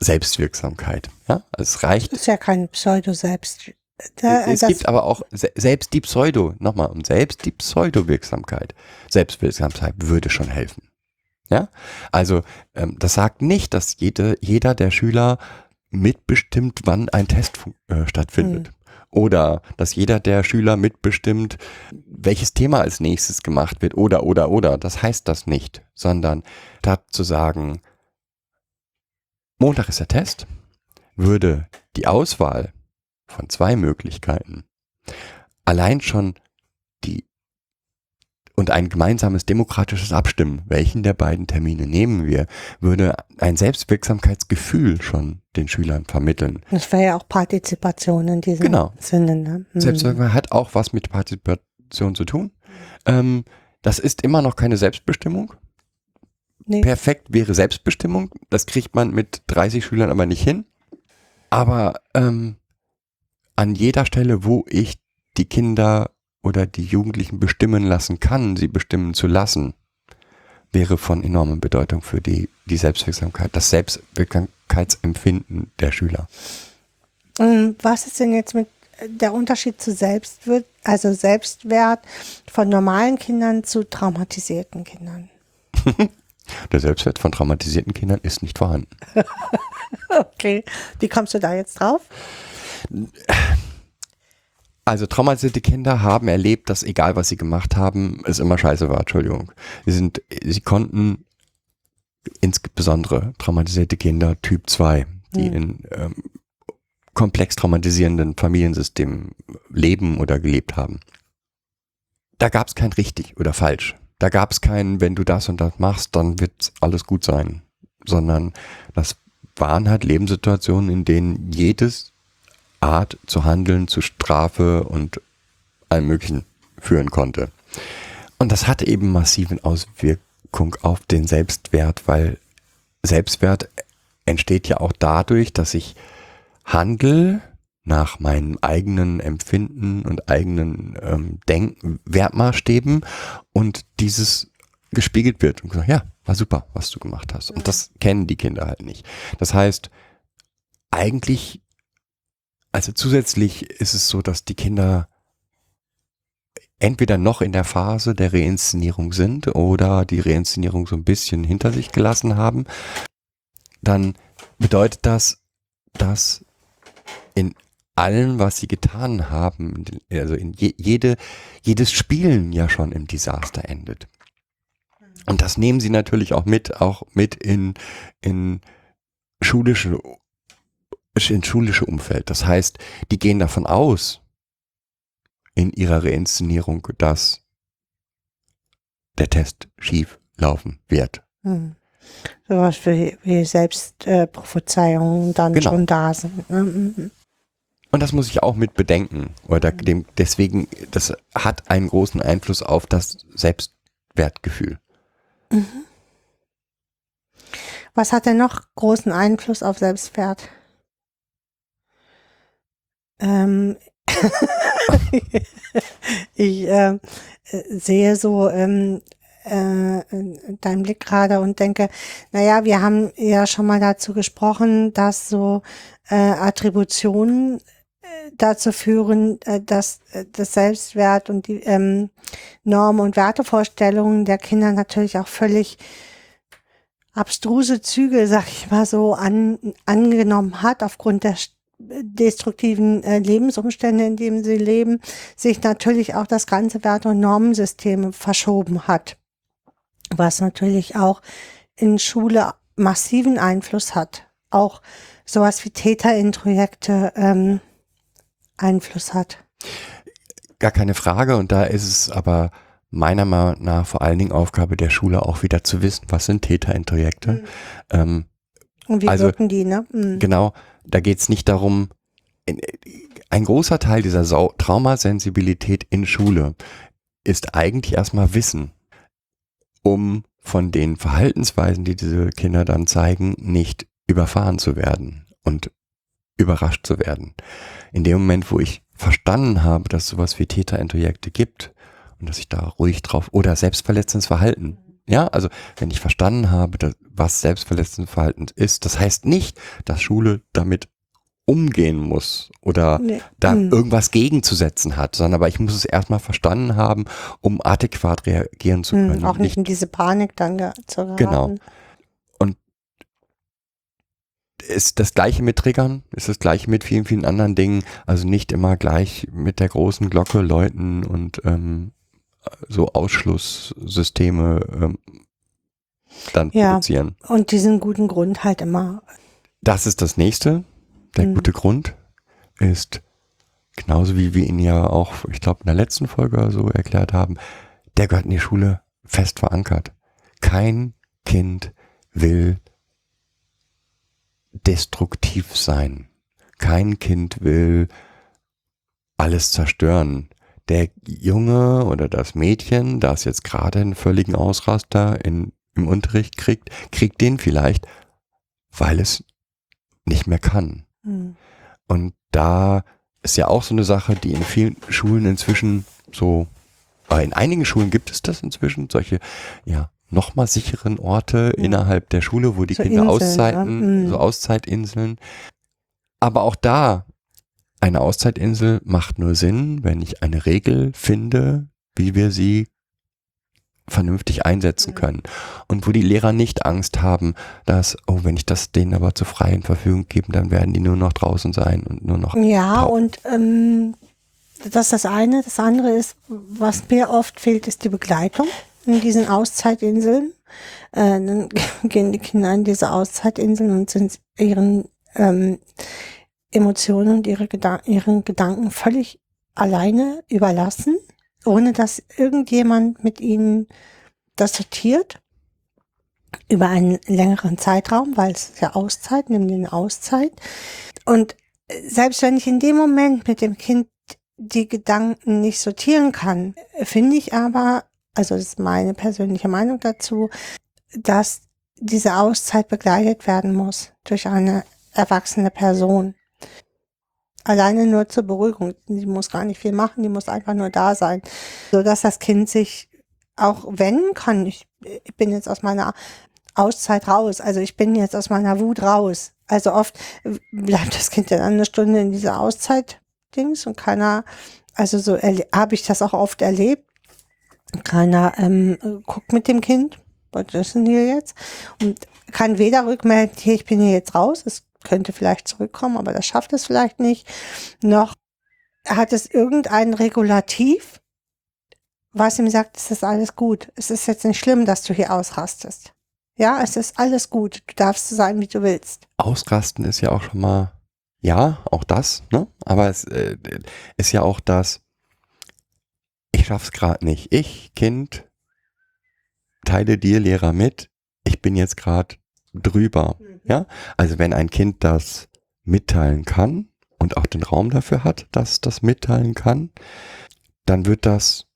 Selbstwirksamkeit. Ja, es reicht. Das ist ja kein Pseudo-Selbst. es gibt aber auch se selbst die Pseudo, nochmal, und selbst die Pseudo-Wirksamkeit, Selbstwirksamkeit würde schon helfen. Ja, also ähm, das sagt nicht, dass jede, jeder der Schüler mitbestimmt, wann ein Test äh, stattfindet. Hm. Oder dass jeder der Schüler mitbestimmt, welches Thema als nächstes gemacht wird. Oder, oder, oder. Das heißt das nicht, sondern statt zu sagen, Montag ist der Test, würde die Auswahl von zwei Möglichkeiten allein schon die und ein gemeinsames demokratisches Abstimmen, welchen der beiden Termine nehmen wir, würde ein Selbstwirksamkeitsgefühl schon den Schülern vermitteln. Das wäre ja auch Partizipation in diesem genau. Sinne. Ne? Hm. Selbstwirksamkeit hat auch was mit Partizipation zu tun. Ähm, das ist immer noch keine Selbstbestimmung. Nee. Perfekt wäre Selbstbestimmung. Das kriegt man mit 30 Schülern aber nicht hin. Aber ähm, an jeder Stelle, wo ich die Kinder oder die Jugendlichen bestimmen lassen kann, sie bestimmen zu lassen, wäre von enormer Bedeutung für die, die Selbstwirksamkeit, das Selbstwirksamkeitsempfinden der Schüler. Ähm, was ist denn jetzt mit der Unterschied zu Selbstwert, also Selbstwert von normalen Kindern zu traumatisierten Kindern? [LAUGHS] Der Selbstwert von traumatisierten Kindern ist nicht vorhanden. [LAUGHS] okay. Wie kommst du da jetzt drauf? Also traumatisierte Kinder haben erlebt, dass egal was sie gemacht haben, es immer scheiße war, Entschuldigung. Sie sind, sie konnten insbesondere traumatisierte Kinder Typ 2, die mhm. in ähm, komplex traumatisierenden Familiensystemen leben oder gelebt haben. Da gab es kein richtig oder falsch da gab es keinen, wenn du das und das machst, dann wird alles gut sein. Sondern das waren halt Lebenssituationen, in denen jedes Art zu handeln, zu Strafe und allem Möglichen führen konnte. Und das hatte eben massiven Auswirkung auf den Selbstwert, weil Selbstwert entsteht ja auch dadurch, dass ich handle nach meinem eigenen Empfinden und eigenen ähm, Denken, Wertmaßstäben und dieses gespiegelt wird und gesagt, ja, war super, was du gemacht hast. Und das kennen die Kinder halt nicht. Das heißt, eigentlich, also zusätzlich ist es so, dass die Kinder entweder noch in der Phase der Reinszenierung sind oder die Reinszenierung so ein bisschen hinter sich gelassen haben, dann bedeutet das, dass in allem, was sie getan haben, also in je, jede, jedes Spielen ja schon im Desaster endet. Und das nehmen sie natürlich auch mit, auch mit in, in schulische, in schulische Umfeld. Das heißt, die gehen davon aus, in ihrer Reinszenierung, dass der Test schief laufen wird. Mhm. Sowas wie, wie Selbstprophezeiungen dann Genau. schon da sind. Ne? Mhm. Und das muss ich auch mit bedenken. Oder dem, deswegen, das hat einen großen Einfluss auf das Selbstwertgefühl. Was hat denn noch großen Einfluss auf Selbstwert? Ähm, [LAUGHS] ich äh, sehe so ähm, äh, deinen Blick gerade und denke, naja, wir haben ja schon mal dazu gesprochen, dass so äh, Attributionen äh, dazu führen, äh, dass äh, das Selbstwert und die ähm, Normen und Wertevorstellungen der Kinder natürlich auch völlig abstruse Züge, sag ich mal so, an, angenommen hat, aufgrund der destruktiven äh, Lebensumstände, in denen sie leben, sich natürlich auch das ganze Werte- und Normensystem verschoben hat. Was natürlich auch in Schule massiven Einfluss hat. Auch sowas wie Täterintrojekte ähm, Einfluss hat. Gar keine Frage. Und da ist es aber meiner Meinung nach vor allen Dingen Aufgabe der Schule auch wieder zu wissen, was sind Täterintrojekte. Ähm, Und wie Also, wirken die, ne? Mhm. Genau, da geht es nicht darum, in- ein großer Teil dieser Traumasensibilität in Schule ist eigentlich erstmal Wissen, um von den Verhaltensweisen, die diese Kinder dann zeigen, nicht überfahren zu werden und überrascht zu werden. In dem Moment, wo ich verstanden habe, dass sowas wie Täterintrojekte gibt und dass ich da ruhig drauf oder selbstverletzendes Verhalten. Ja, also wenn ich verstanden habe, was selbstverletzendes Verhalten ist, das heißt nicht, dass Schule damit umgehen muss oder Nee. da Hm. irgendwas gegenzusetzen hat, sondern aber ich muss es erstmal verstanden haben, um adäquat reagieren zu können. Mhm, auch und nicht in diese Panik dann zu geraten. Genau. ist das gleiche mit Triggern, ist das gleiche mit vielen, vielen anderen Dingen. Also nicht immer gleich mit der großen Glocke läuten und ähm, so Ausschlusssysteme ähm, dann Ja. produzieren. Und diesen guten Grund halt immer. Das ist das nächste. Der Mhm. gute Grund ist genauso wie wir ihn ja auch, ich glaube, in der letzten Folge so erklärt haben, der gehört in die Schule fest verankert. Kein Kind will destruktiv sein. Kein Kind will alles zerstören. Der Junge oder das Mädchen, das jetzt gerade einen völligen Ausraster in, im Unterricht kriegt, kriegt den vielleicht, weil es nicht mehr kann. Hm. Und da ist ja auch so eine Sache, die in vielen Schulen inzwischen so, äh, in einigen Schulen gibt es das inzwischen, solche, ja, nochmal sicheren Orte Ja. innerhalb der Schule, wo die So Kinder Inseln, Auszeiten, ja. Mhm. so Auszeitinseln. Aber auch da, eine Auszeitinsel macht nur Sinn, wenn ich eine Regel finde, wie wir sie vernünftig einsetzen Mhm. können. Und wo die Lehrer nicht Angst haben, dass, oh, wenn ich das denen aber zur freien Verfügung gebe, dann werden die nur noch draußen sein und nur noch. Ja, Tau- und ähm, das ist das eine. Das andere ist, was mir oft fehlt, ist die Begleitung in diesen Auszeitinseln. Äh, dann [LAUGHS] gehen die Kinder in diese Auszeitinseln und sind ihren ähm, Emotionen und ihre Gedan ihren Gedanken völlig alleine überlassen, ohne dass irgendjemand mit ihnen das sortiert über einen längeren Zeitraum, weil es ist ja Auszeit, nimm den Auszeit. Und selbst wenn ich in dem Moment mit dem Kind die Gedanken nicht sortieren kann, finde ich aber, also das ist meine persönliche Meinung dazu, dass diese Auszeit begleitet werden muss durch eine erwachsene Person. Alleine nur zur Beruhigung. Die muss gar nicht viel machen, die muss einfach nur da sein, so dass das Kind sich auch wenden kann. Ich, ich bin jetzt aus meiner Auszeit raus. Also ich bin jetzt aus meiner Wut raus. Also oft bleibt das Kind dann eine Stunde in dieser Auszeit-Dings und keiner, also so habe ich das auch oft erlebt. Keiner ähm, guckt mit dem Kind, was ist denn hier jetzt? Und kann weder rückmelden, hier, ich bin hier jetzt raus, es könnte vielleicht zurückkommen, aber das schafft es vielleicht nicht, noch hat es irgendein Regulativ, was ihm sagt, es ist alles gut. Es ist jetzt nicht schlimm, dass du hier ausrastest. Ja, es ist alles gut. Du darfst so sein, wie du willst. Ausrasten ist ja auch schon mal, ja, auch das, ne? Aber es äh, ist ja auch das, ich schaff's gerade nicht. Ich, Kind, teile dir, Lehrer, mit, ich ich bin jetzt gerade drüber. Ja, also wenn ein Kind das mitteilen kann und auch den Raum dafür hat, dass das mitteilen kann, dann wird das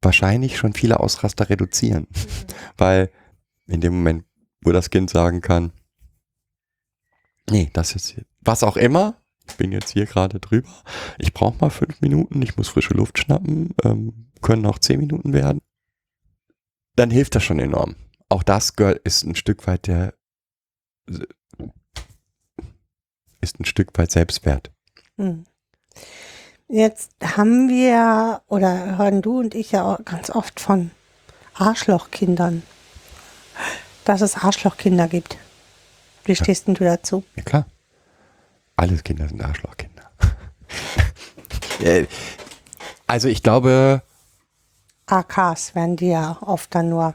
wahrscheinlich schon viele Ausraster reduzieren. [LAUGHS] Weil in dem Moment, wo das Kind sagen kann, nee, das ist was auch immer, ich bin jetzt hier gerade drüber, ich brauche mal fünf Minuten, ich muss frische Luft schnappen, ähm, können auch zehn Minuten werden, dann hilft das schon enorm. Auch das ist ein Stück weit der ist ein Stück weit Selbstwert. Hm. Jetzt haben wir oder hören du und ich ja auch ganz oft von Arschlochkindern, dass es Arschlochkinder gibt. Wie stehst denn du dazu? Ja klar. Alle Kinder sind Arschlochkinder. [LAUGHS] Äh, also ich glaube, AKs werden die ja oft dann nur.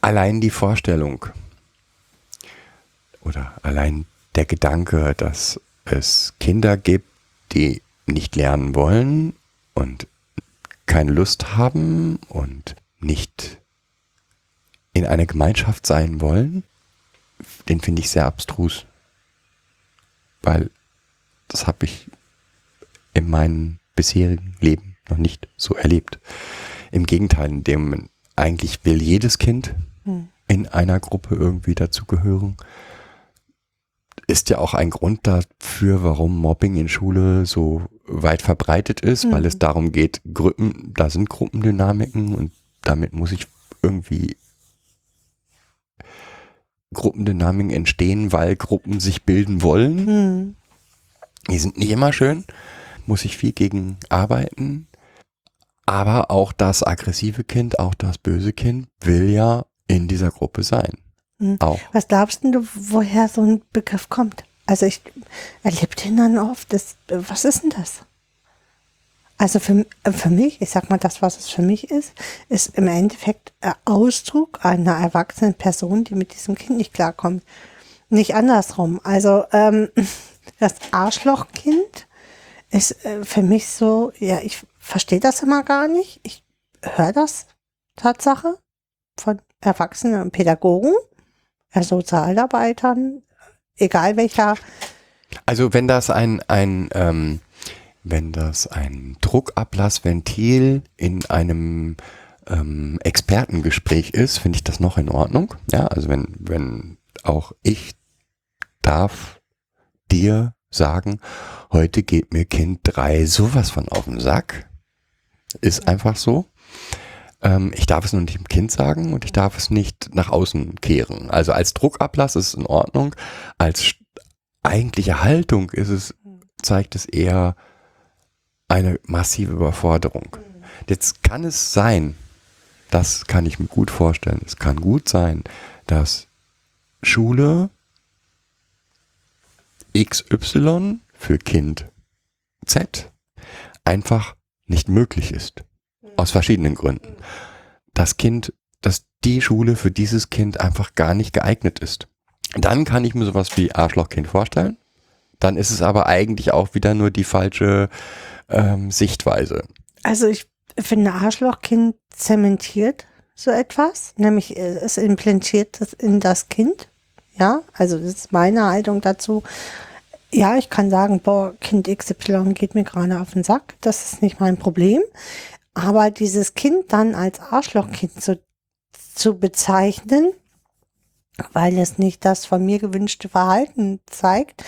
allein die Vorstellung oder allein der Gedanke, dass es Kinder gibt, die nicht lernen wollen und keine Lust haben und nicht in einer Gemeinschaft sein wollen, den finde ich sehr abstrus. Weil das habe ich in meinem bisherigen Leben noch nicht so erlebt. Im Gegenteil, in dem eigentlich will jedes Kind Hm. in einer Gruppe irgendwie dazugehören. Ist ja auch ein Grund dafür, warum Mobbing in Schule so weit verbreitet ist, weil Mhm. es darum geht, Gruppen, da sind Gruppendynamiken und damit muss ich irgendwie Gruppendynamiken entstehen, weil Gruppen sich bilden wollen. Hm. Die sind nicht immer schön, muss ich viel gegen arbeiten. Aber auch das aggressive Kind, auch das böse Kind will ja in dieser Gruppe sein. Hm. Auch. Was glaubst du, woher so ein Begriff kommt? Also ich erlebe den dann oft. Das, was ist denn das? Also für, für mich, ich sag mal, das, was es für mich ist, ist im Endeffekt ein Ausdruck einer erwachsenen Person, die mit diesem Kind nicht klarkommt. Nicht andersrum. Also ähm, [LAUGHS] das Arschlochkind ist äh, für mich so, ja, ich verstehe das immer gar nicht. Ich höre das Tatsache von Erwachsenen und Pädagogen, äh, Sozialarbeitern, egal welcher. Also wenn das ein, ein ähm, wenn das ein Druckablassventil in einem ähm, Expertengespräch ist, finde ich das noch in Ordnung. Ja, also wenn, wenn auch ich darf dir sagen, heute geht mir Kind 3 sowas von auf den Sack. Ist einfach so. Ähm, ich darf es nur nicht dem Kind sagen und ich darf es nicht nach außen kehren. Also als Druckablass ist es in Ordnung. Als eigentliche Haltung ist es, zeigt es eher eine massive Überforderung. Jetzt kann es sein, das kann ich mir gut vorstellen, es kann gut sein, dass Schule XY für Kind Z einfach nicht möglich ist. Aus verschiedenen Gründen. Das Kind, dass die Schule für dieses Kind einfach gar nicht geeignet ist. Dann kann ich mir sowas wie Arschlochkind vorstellen. Dann ist es aber eigentlich auch wieder nur die falsche ähm, Sichtweise. Also ich finde, Arschlochkind zementiert so etwas, nämlich äh, es implantiert das in das Kind. Ja, also das ist meine Haltung dazu. Ja, ich kann sagen, boah, Kind XY geht mir gerade auf den Sack. Das ist nicht mein Problem. Aber dieses Kind dann als Arschlochkind zu, zu bezeichnen, weil es nicht das von mir gewünschte Verhalten zeigt,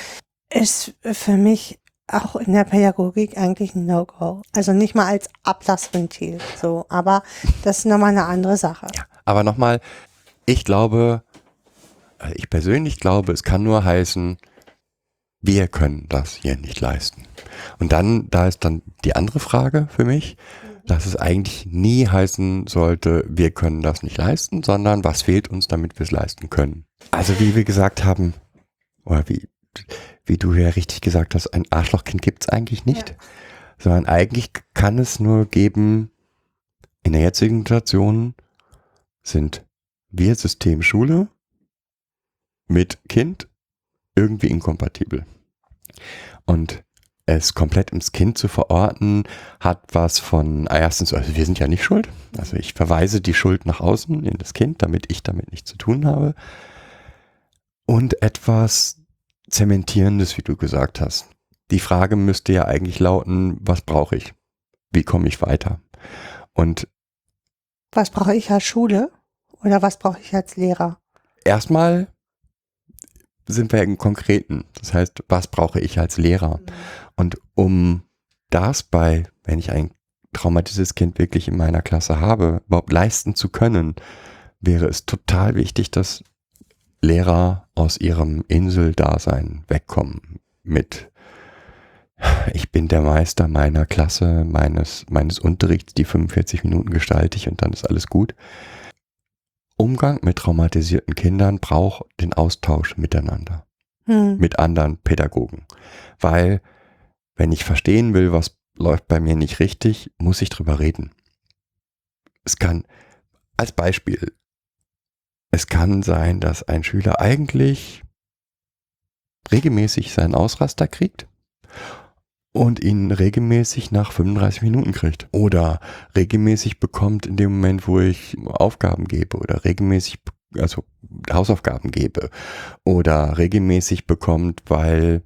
ist für mich auch in der Pädagogik eigentlich ein No-Go. Also nicht mal als Ablassventil, so. Aber das ist nochmal eine andere Sache. Ja, aber nochmal, ich glaube, also ich persönlich glaube, es kann nur heißen, wir können das hier nicht leisten. Und dann, da ist dann die andere Frage für mich, dass es eigentlich nie heißen sollte, wir können das nicht leisten, sondern was fehlt uns, damit wir es leisten können. Also wie wir gesagt haben, oder wie, wie du ja richtig gesagt hast, ein Arschlochkind gibt es eigentlich nicht, sondern eigentlich kann es nur geben, in der jetzigen Situation sind wir System Schule mit Kind irgendwie inkompatibel. Und es komplett ins Kind zu verorten, hat was von, ah, erstens, also wir sind ja nicht schuld. Also ich verweise die Schuld nach außen in das Kind, damit ich damit nichts zu tun habe. Und etwas Zementierendes, wie du gesagt hast. Die Frage müsste ja eigentlich lauten, was brauche ich? Wie komme ich weiter? Und Was brauche ich als Schule? Oder was brauche ich als Lehrer? erstmal sind wir im Konkreten. Das heißt, was brauche ich als Lehrer? Und um das bei, wenn ich ein traumatisiertes Kind wirklich in meiner Klasse habe, überhaupt leisten zu können, wäre es total wichtig, dass Lehrer aus ihrem Inseldasein wegkommen mit ich bin der Meister meiner Klasse, meines, meines Unterrichts, die 45 Minuten gestalte ich und dann ist alles gut. Umgang mit traumatisierten Kindern braucht den Austausch miteinander Hm. mit anderen Pädagogen. Weil, wenn ich verstehen will, was läuft bei mir nicht richtig, muss ich drüber reden. Es kann, als Beispiel, es kann sein, dass ein Schüler eigentlich regelmäßig seinen Ausraster kriegt und ihn regelmäßig nach 35 Minuten kriegt. Oder regelmäßig bekommt in dem Moment, wo ich Aufgaben gebe oder regelmäßig, also Hausaufgaben gebe oder regelmäßig bekommt, weil,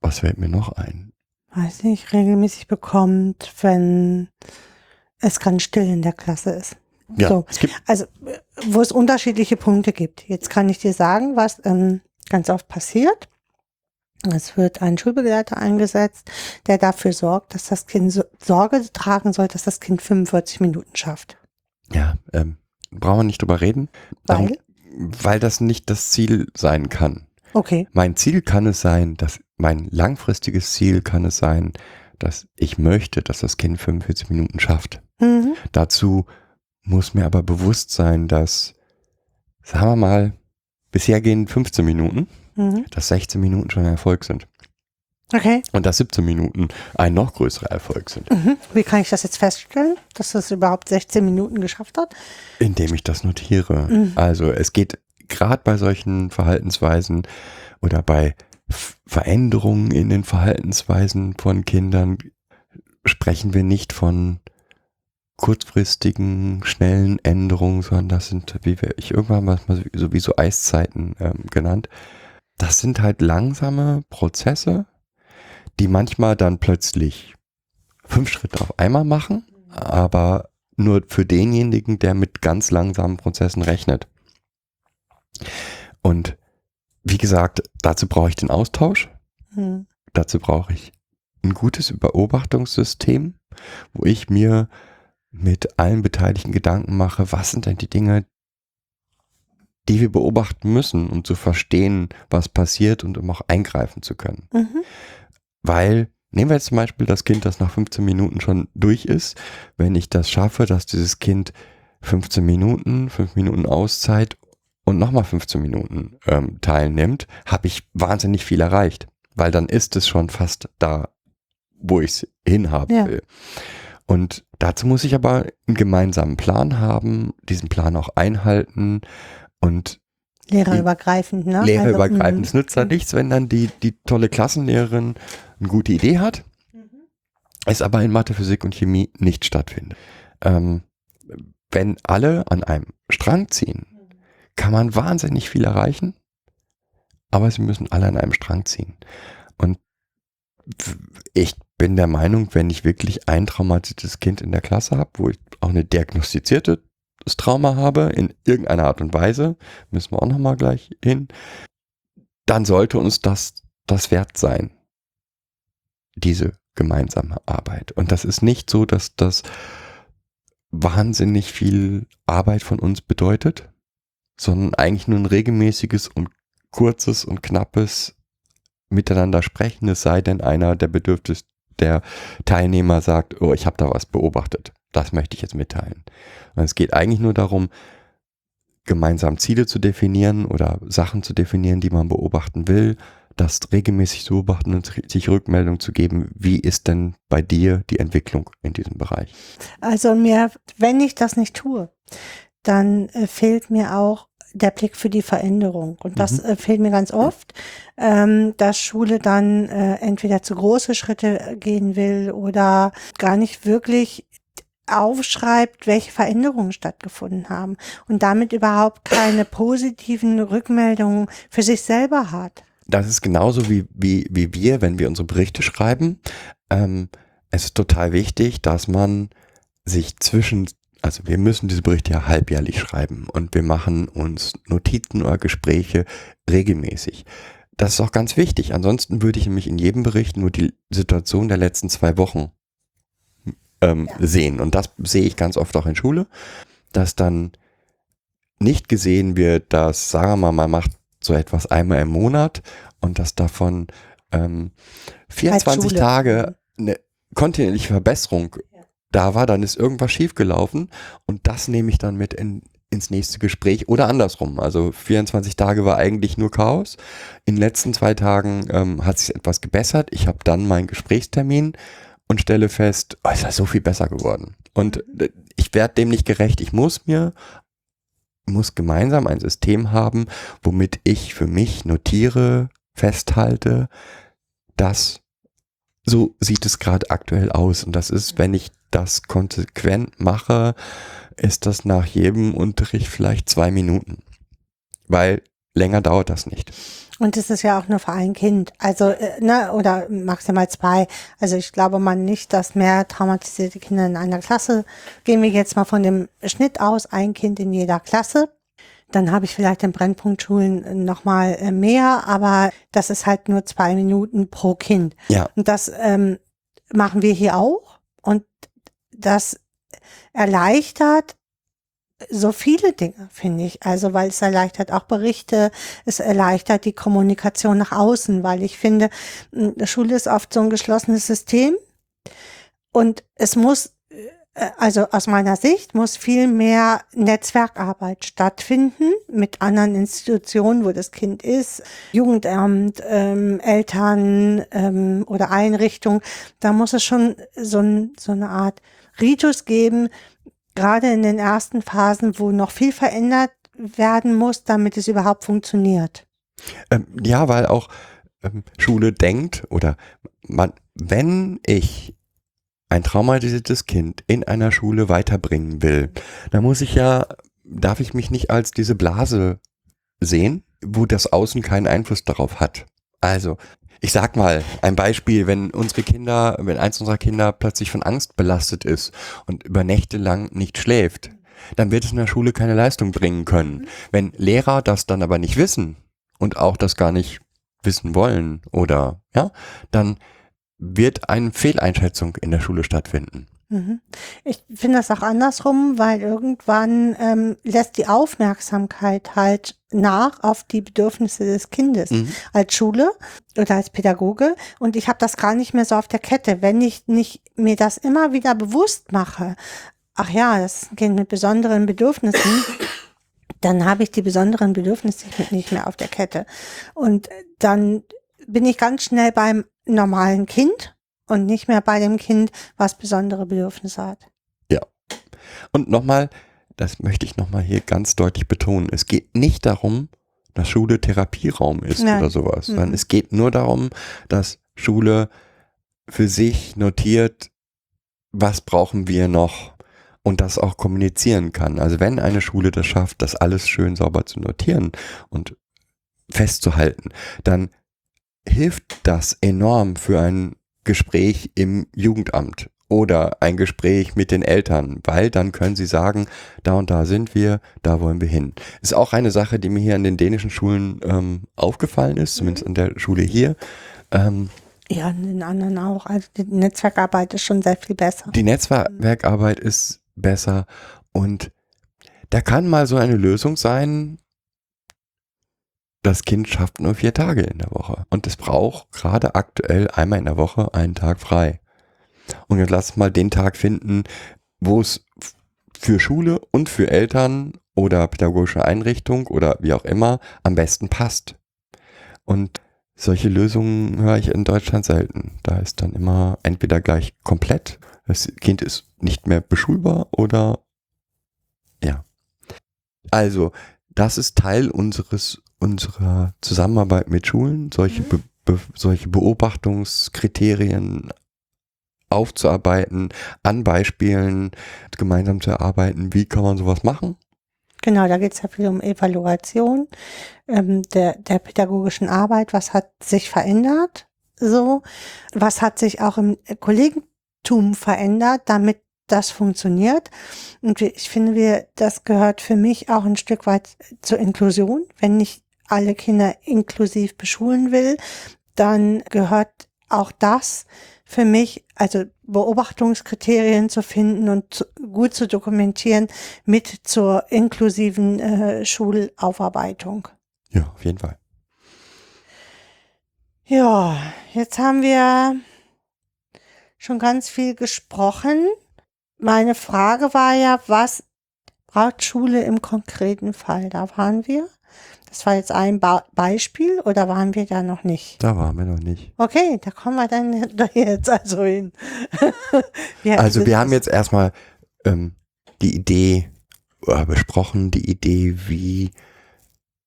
was fällt mir noch ein? Weiß nicht, regelmäßig bekommt, wenn es ganz still in der Klasse ist. Ja, So. es gibt, Also, wo es unterschiedliche Punkte gibt. Jetzt kann ich dir sagen, was ähm, ganz oft passiert. Es wird ein Schulbegleiter eingesetzt, der dafür sorgt, dass das Kind so Sorge tragen soll, dass das Kind 45 Minuten schafft. ja, ähm, brauchen wir nicht drüber reden. Darum- Weil? weil das nicht das Ziel sein kann. Okay. Mein Ziel kann es sein, dass mein langfristiges Ziel kann es sein, dass ich möchte, dass das Kind 45 Minuten schafft. Mhm. Dazu muss mir aber bewusst sein, dass, sagen wir mal, bisher gehen 15 Minuten, Mhm. dass 16 Minuten schon ein Erfolg sind. Okay. Und dass 17 Minuten ein noch größerer Erfolg sind, Mhm. Wie kann ich das jetzt feststellen, dass das überhaupt 16 Minuten geschafft hat? indem ich das notiere. Mhm. Also es geht gerade bei solchen Verhaltensweisen oder bei Veränderungen in den Verhaltensweisen von Kindern sprechen wir nicht von kurzfristigen, schnellen Änderungen, sondern das sind, wie wir, ich irgendwann mal sowieso Eiszeiten ähm, genannt. Das sind halt langsame Prozesse, die manchmal dann plötzlich fünf Schritte auf einmal machen, aber nur für denjenigen, der mit ganz langsamen Prozessen rechnet. Und wie gesagt, dazu brauche ich den Austausch, Mhm. dazu brauche ich ein gutes Beobachtungssystem, wo ich mir mit allen Beteiligten Gedanken mache, was sind denn die Dinge, die wir beobachten müssen, um zu verstehen, was passiert und um auch eingreifen zu können. Mhm. Weil, nehmen wir jetzt zum Beispiel das Kind, das nach 15 Minuten schon durch ist. Wenn ich das schaffe, dass dieses Kind 15 Minuten, 5 Minuten Auszeit und nochmal 15 Minuten ähm, teilnimmt, habe ich wahnsinnig viel erreicht. Weil dann ist es schon fast da, wo ich es hinhaben Ja. will. Und dazu muss ich aber einen gemeinsamen Plan haben, diesen Plan auch einhalten und Lehrerübergreifend, ne? lehrerübergreifend. Also, es nützt halt mhm. nichts, wenn dann die, die tolle Klassenlehrerin eine gute Idee hat, es aber in Mathe, Physik und Chemie nicht stattfindet. Ähm, wenn alle an einem Strang ziehen, kann man wahnsinnig viel erreichen, aber sie müssen alle an einem Strang ziehen. Und ich bin der Meinung, wenn ich wirklich ein traumatisiertes Kind in der Klasse habe, wo ich auch eine diagnostizierte Trauma habe, in irgendeiner Art und Weise, müssen wir auch nochmal gleich hin, dann sollte uns das das wert sein, diese gemeinsame Arbeit. Und das ist nicht so, dass das wahnsinnig viel Arbeit von uns bedeutet, sondern eigentlich nur ein regelmäßiges und kurzes und knappes Miteinander sprechen, es sei denn einer der Bedürfnis der Teilnehmer sagt, oh, ich habe da was beobachtet, das möchte ich jetzt mitteilen. Und es geht eigentlich nur darum, gemeinsam Ziele zu definieren oder Sachen zu definieren, die man beobachten will, das regelmäßig zu beobachten und sich Rückmeldung zu geben, wie ist denn bei dir die Entwicklung in diesem Bereich? Also mir, wenn ich das nicht tue, dann äh, fehlt mir auch der Blick für die Veränderung. Und das äh, fehlt mir ganz oft, ähm, dass Schule dann äh, entweder zu große Schritte gehen will oder gar nicht wirklich aufschreibt, welche Veränderungen stattgefunden haben und damit überhaupt keine positiven Rückmeldungen für sich selber hat. Das ist genauso wie, wie, wie wir, wenn wir unsere Berichte schreiben. Ähm, es ist total wichtig, dass man sich zwischen, also wir müssen diese Berichte ja halbjährlich schreiben und wir machen uns Notizen oder Gespräche regelmäßig. Das ist auch ganz wichtig. Ansonsten würde ich nämlich in jedem Bericht nur die Situation der letzten zwei Wochen ähm, ja. sehen. Und das sehe ich ganz oft auch in Schule, dass dann nicht gesehen wird, dass, sagen wir mal, man macht so etwas einmal im Monat und dass davon ähm, 24 Tage eine kontinuierliche Verbesserung ja. da war, dann ist irgendwas schiefgelaufen und das nehme ich dann mit in, ins nächste Gespräch oder andersrum. Also 24 Tage war eigentlich nur Chaos. In den letzten zwei Tagen ähm, hat sich etwas gebessert. Ich habe dann meinen Gesprächstermin und stelle fest, oh, ist das so viel besser geworden. Und äh, ich werde dem nicht gerecht. Ich muss mir, muss gemeinsam ein System haben, womit ich für mich notiere, festhalte, dass so sieht es gerade aktuell aus. Und das ist, wenn ich das konsequent mache, ist das nach jedem Unterricht vielleicht zwei Minuten. Weil länger dauert das nicht. Und es ist ja auch nur für ein Kind, also äh, ne, oder maximal zwei. Also ich glaube mal nicht, dass mehr traumatisierte Kinder in einer Klasse. Gehen wir jetzt mal von dem Schnitt aus, ein Kind in jeder Klasse. Dann habe ich vielleicht in Brennpunktschulen nochmal äh, mehr, aber das ist halt nur zwei Minuten pro Kind. Ja. Und das ähm, machen wir hier auch. Und das erleichtert so viele Dinge, finde ich. Also, weil es erleichtert auch Berichte, es erleichtert die Kommunikation nach außen, weil ich finde, Schule ist oft so ein geschlossenes System und es muss, äh, also aus meiner Sicht, muss viel mehr Netzwerkarbeit stattfinden mit anderen Institutionen, wo das Kind ist, Jugendamt, ähm, Eltern ähm, oder Einrichtung. Da muss es schon so, ein, so eine Art Ritus geben, gerade in den ersten Phasen, wo noch viel verändert werden muss, damit es überhaupt funktioniert. Ähm, ja, weil auch ähm, Schule denkt oder man, wenn ich ein traumatisiertes Kind in einer Schule weiterbringen will, dann muss ich ja, darf ich mich nicht als diese Blase sehen, wo das Außen keinen Einfluss darauf hat. Also, ich sag mal, ein Beispiel, wenn unsere Kinder, wenn eins unserer Kinder plötzlich von Angst belastet ist und über Nächte lang nicht schläft, dann wird es in der Schule keine Leistung bringen können. Wenn Lehrer das dann aber nicht wissen und auch das gar nicht wissen wollen oder, ja, dann wird eine Fehleinschätzung in der Schule stattfinden. Mhm. Ich finde das auch andersrum, weil irgendwann ähm, lässt die Aufmerksamkeit halt nach auf die Bedürfnisse des Kindes mhm. als Schule oder als Pädagoge und ich habe das gar nicht mehr so auf der Kette, wenn ich nicht mir das immer wieder bewusst mache. Ach ja, das ist ein Kind mit besonderen Bedürfnissen. [COUGHS] dann habe ich die besonderen Bedürfnisse nicht mehr auf der Kette. Und dann bin ich ganz schnell beim normalen Kind und nicht mehr bei dem Kind, was besondere Bedürfnisse hat. Ja. Und nochmal, das möchte ich nochmal hier ganz deutlich betonen. Es geht nicht darum, dass Schule Therapieraum ist Nein. oder sowas, sondern mhm. es geht nur darum, dass Schule für sich notiert, was brauchen wir noch und das auch kommunizieren kann. Also wenn eine Schule das schafft, das alles schön sauber zu notieren und festzuhalten, dann hilft das enorm für ein Gespräch im Jugendamt oder ein Gespräch mit den Eltern, weil dann können sie sagen, da und da sind wir, da wollen wir hin. Ist auch eine Sache, die mir hier an den dänischen Schulen ähm, aufgefallen ist, zumindest an der Schule hier. Ähm, ja, an den anderen auch. Also die Netzwerkarbeit ist schon sehr viel besser. Die Netzwerkarbeit ist besser und da kann mal so eine Lösung sein, das Kind schafft nur vier Tage in der Woche und es braucht gerade aktuell einmal in der Woche einen Tag frei. Und jetzt lass mal den Tag finden, wo es für Schule und für Eltern oder pädagogische Einrichtung oder wie auch immer am besten passt. Und solche Lösungen höre ich in Deutschland selten. Da ist dann immer entweder gleich komplett, das Kind ist nicht mehr beschulbar oder ja. Also das ist Teil unseres, unserer Zusammenarbeit mit Schulen, solche, Mhm. be, solche Beobachtungskriterien aufzuarbeiten, an Beispielen gemeinsam zu erarbeiten, wie kann man sowas machen. Genau, da geht es ja viel um Evaluation ähm, der, der pädagogischen Arbeit. Was hat sich verändert? So, was hat sich auch im Kollegentum verändert, damit das funktioniert? Und ich finde, wir, das gehört für mich auch ein Stück weit zur Inklusion. Wenn ich alle Kinder inklusiv beschulen will, dann gehört auch das für mich, also Beobachtungskriterien zu finden und gut zu dokumentieren mit zur inklusiven äh, Schulaufarbeitung. Ja, auf jeden Fall. Ja, jetzt haben wir schon ganz viel gesprochen. Meine Frage war ja, was braucht Schule im konkreten Fall? Da waren wir. Das war jetzt ein ba Beispiel oder waren wir da noch nicht? Da waren wir noch nicht. Okay, da kommen wir dann [LAUGHS] da jetzt also hin. [LAUGHS] Wir- Also wir haben jetzt erstmal ähm, die Idee äh, besprochen, die Idee, wie,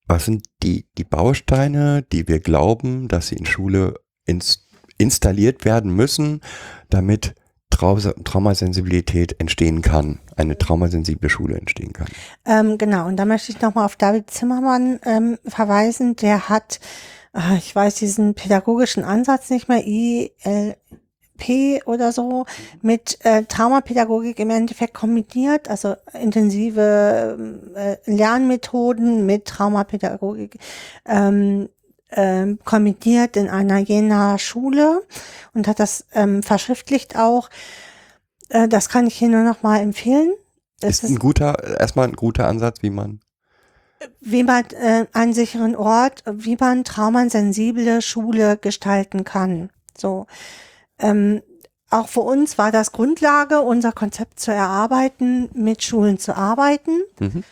was sind die, die Bausteine, die wir glauben, dass sie in Schule ins, installiert werden müssen, damit Traumasensibilität entstehen kann, eine traumasensible Schule entstehen kann. Ähm, genau, und da möchte ich nochmal auf David Zimmermann ähm, verweisen. Der hat, äh, ich weiß diesen pädagogischen Ansatz nicht mehr, ILP oder so, mit äh, Traumapädagogik im Endeffekt kombiniert, also intensive ähm, äh, Lernmethoden mit Traumapädagogik. Ähm, ähm, kombiniert in einer Jena Schule und hat das ähm, verschriftlicht auch. Äh, das kann ich hier nur noch mal empfehlen. Es Ist ein guter, erstmal ein guter Ansatz, wie man wie man äh, einen sicheren Ort, wie man traumasensible Schule gestalten kann. So. Ähm, auch für uns war das Grundlage, unser Konzept zu erarbeiten, mit Schulen zu arbeiten. Mhm.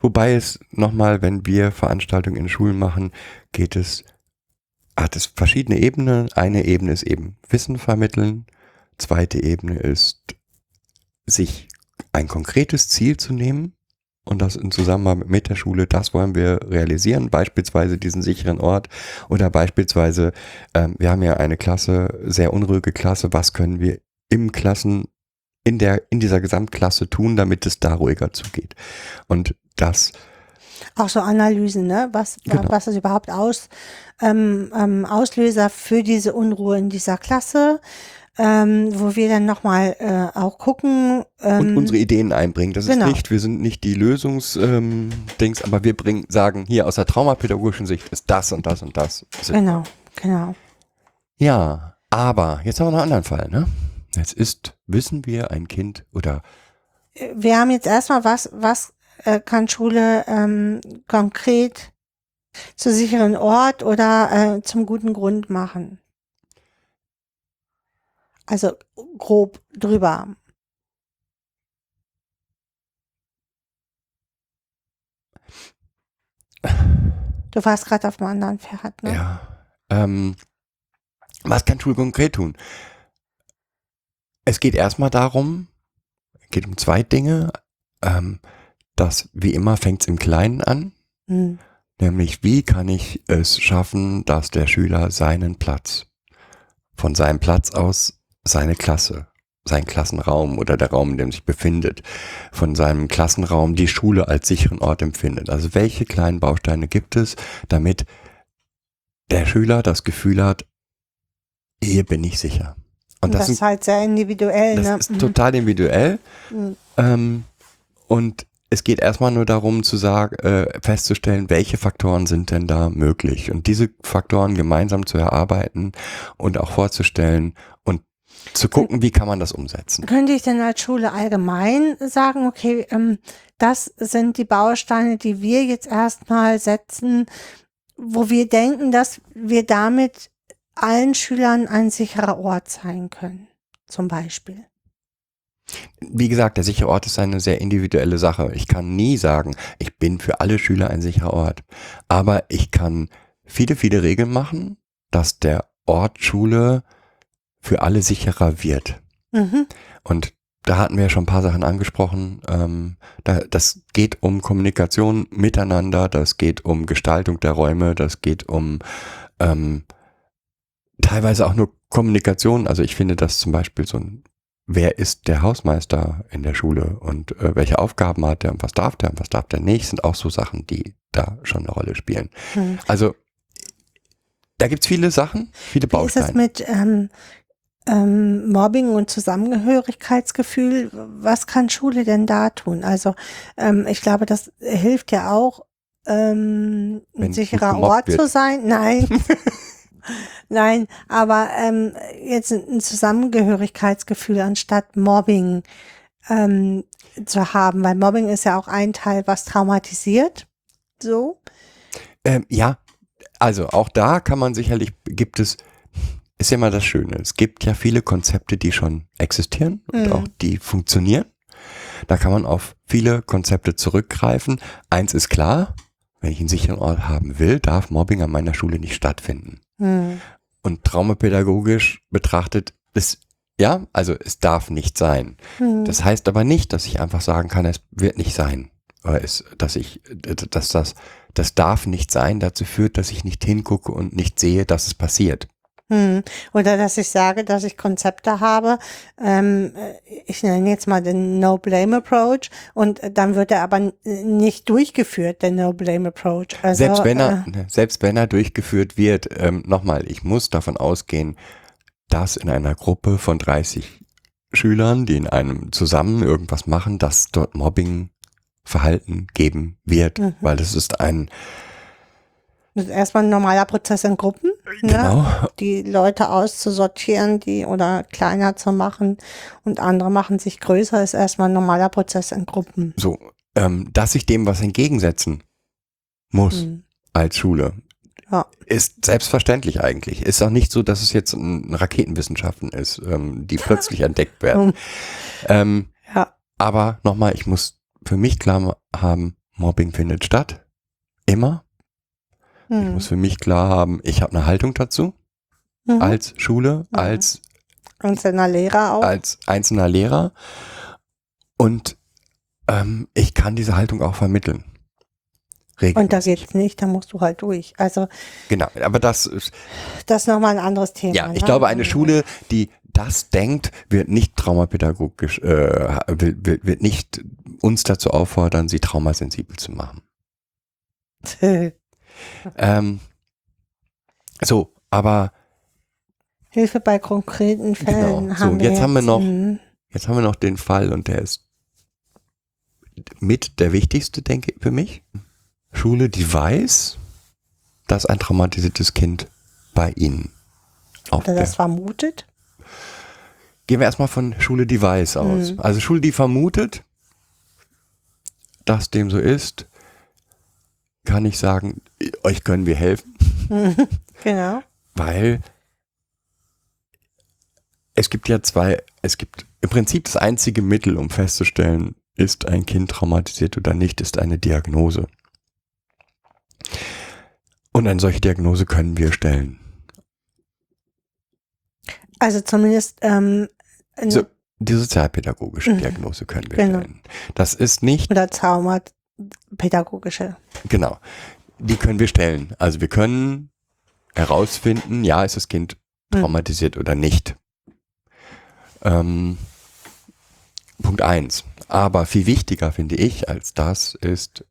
Wobei es nochmal, wenn wir Veranstaltungen in Schulen machen, geht es, hat es verschiedene Ebenen. Eine Ebene ist eben Wissen vermitteln. Zweite Ebene ist, sich ein konkretes Ziel zu nehmen und das in Zusammenarbeit mit der Schule, das wollen wir realisieren, beispielsweise diesen sicheren Ort oder beispielsweise, ähm, wir haben ja eine Klasse, sehr unruhige Klasse, was können wir im Klassen, in der, in dieser Gesamtklasse tun, damit es da ruhiger zugeht. Und das, Auch so Analysen, ne? Was, Genau. was ist überhaupt aus, ähm, ähm, Auslöser für diese Unruhe in dieser Klasse, ähm, wo wir dann nochmal äh, auch gucken. Ähm, und unsere Ideen einbringen. Das genau. ist nicht, wir sind nicht die Lösungsdings, ähm, aber wir bringen, sagen, hier aus der traumapädagogischen Sicht ist das und das und das. Genau, genau. Ja, aber jetzt haben wir noch einen anderen Fall, ne? Jetzt ist, wissen wir, ein Kind oder wir haben jetzt erstmal, was, was äh, kann Schule ähm, konkret zu sicheren Ort oder äh, zum guten Grund machen? Also grob drüber. Du warst gerade auf einem anderen Pferd, ne? Ja. Ähm, was kann Schule konkret tun? Es geht erstmal darum, geht um zwei Dinge. Ähm, das, wie immer, fängt es im Kleinen an. Hm. Nämlich, wie kann ich es schaffen, dass der Schüler seinen Platz, von seinem Platz aus seine Klasse, seinen Klassenraum oder der Raum, in dem sich befindet, von seinem Klassenraum die Schule als sicheren Ort empfindet. Also welche kleinen Bausteine gibt es, damit der Schüler das Gefühl hat, hier bin ich sicher. Und das, das, ist halt sehr individuell, das ne? ist Mhm. total individuell. Mhm. Ähm, und es geht erstmal nur darum zu sagen, äh, festzustellen, welche Faktoren sind denn da möglich und diese Faktoren gemeinsam zu erarbeiten und auch vorzustellen und zu gucken, wie kann man das umsetzen. Könnte ich denn als Schule allgemein sagen, okay, ähm, das sind die Bausteine, die wir jetzt erstmal setzen, wo wir denken, dass wir damit allen Schülern ein sicherer Ort sein können, zum Beispiel. Wie gesagt, der sichere Ort ist eine sehr individuelle Sache. Ich kann nie sagen, ich bin für alle Schüler ein sicherer Ort. Aber ich kann viele, viele Regeln machen, dass der Ort Schule für alle sicherer wird. Mhm. Und da hatten wir ja schon ein paar Sachen angesprochen. Ähm, da, das geht um Kommunikation miteinander, das geht um Gestaltung der Räume, das geht um ähm, teilweise auch nur Kommunikation. Also ich finde das zum Beispiel so ein, wer ist der Hausmeister in der Schule und äh, welche Aufgaben hat der und was darf der und was darf der nicht, sind auch so Sachen, die da schon eine Rolle spielen. Hm. Also da gibt's viele Sachen, viele Wie ist es Bausteine. mit ähm, ähm, Mobbing und Zusammengehörigkeitsgefühl? Was kann Schule denn da tun? Also ähm, ich glaube, das hilft ja auch, ähm, ein sicherer Ort wird. zu sein. Nein. [LAUGHS] Nein, aber ähm, jetzt ein Zusammengehörigkeitsgefühl anstatt Mobbing ähm, zu haben, weil Mobbing ist ja auch ein Teil, was traumatisiert. So. Ähm, ja, also auch da kann man sicherlich, gibt es, ist ja mal das Schöne, es gibt ja viele Konzepte, die schon existieren und Mhm. auch die funktionieren. Da kann man auf viele Konzepte zurückgreifen. Eins ist klar, wenn ich einen sicheren Ort haben will, darf Mobbing an meiner Schule nicht stattfinden. Hm. Und traumapädagogisch betrachtet ist, ja, also es darf nicht sein. Hm. Das heißt aber nicht, dass ich einfach sagen kann, es wird nicht sein. Oder es, dass ich, dass das, das darf nicht sein, dazu führt, dass ich nicht hingucke und nicht sehe, dass es passiert. Hm. Oder dass ich sage, dass ich Konzepte habe, ähm, äh, ich nenne jetzt mal den No-Blame-Approach und äh, dann wird er aber n- nicht durchgeführt, der No-Blame-Approach. Also, selbst wenn er, äh, ne, selbst wenn er durchgeführt wird, ähm, nochmal, ich muss davon ausgehen, dass in einer Gruppe von 30 Schülern, die in einem zusammen irgendwas machen, dass dort Mobbing-Verhalten geben wird, Mhm. weil das ist ein, das ist erstmal ein normaler Prozess in Gruppen, ne? genau, die Leute auszusortieren, die oder kleiner zu machen und andere machen sich größer, ist erstmal ein normaler Prozess in Gruppen. so, ähm, dass ich dem was entgegensetzen muss Hm. als Schule. Ja. Ist selbstverständlich eigentlich. Ist auch nicht so, dass es jetzt ein Raketenwissenschaften ist, ähm, die [LAUGHS] plötzlich entdeckt werden. Ähm, Ja. aber nochmal, ich muss für mich klar haben, Mobbing findet statt. Immer. Ich Hm. muss für mich klar haben, ich habe eine Haltung dazu Mhm. als Schule, Mhm. als, Einzelner Lehrer auch. als einzelner Lehrer. Und ähm, ich kann diese Haltung auch vermitteln. Und da Regelmäßig. geht's nicht, da musst du halt durch. Also Genau, aber das ist, das ist nochmal ein anderes Thema. ja, ich ne? glaube, eine Schule, die das denkt, wird nicht traumapädagogisch, äh, wird, wird nicht uns dazu auffordern, sie traumasensibel zu machen. [LAUGHS] Ähm, so, aber Hilfe bei konkreten Fällen Genau. So, haben wir jetzt haben wir noch- hm, jetzt haben wir noch den Fall und der ist mit der wichtigste, denke ich, für mich. Schule, die weiß, dass ein traumatisiertes Kind bei ihnen auf Oder der das vermutet. Gehen wir erstmal von Schule, die weiß aus. Mhm. Also Schule, die vermutet, dass dem so ist, kann ich sagen, euch können wir helfen, [LAUGHS] Genau. weil es gibt ja zwei, es gibt im Prinzip das einzige Mittel, um festzustellen, ist ein Kind traumatisiert oder nicht, ist eine Diagnose. Und eine solche Diagnose können wir stellen. Also zumindest ähm, So, die sozialpädagogische Mhm. Diagnose können wir Genau. stellen. Das ist nicht oder Traumapädagogische. Genau. Die können wir stellen. Also wir können herausfinden, ja, ist das Kind Hm. traumatisiert oder nicht. Ähm, Punkt eins. Aber viel wichtiger finde ich als das ist,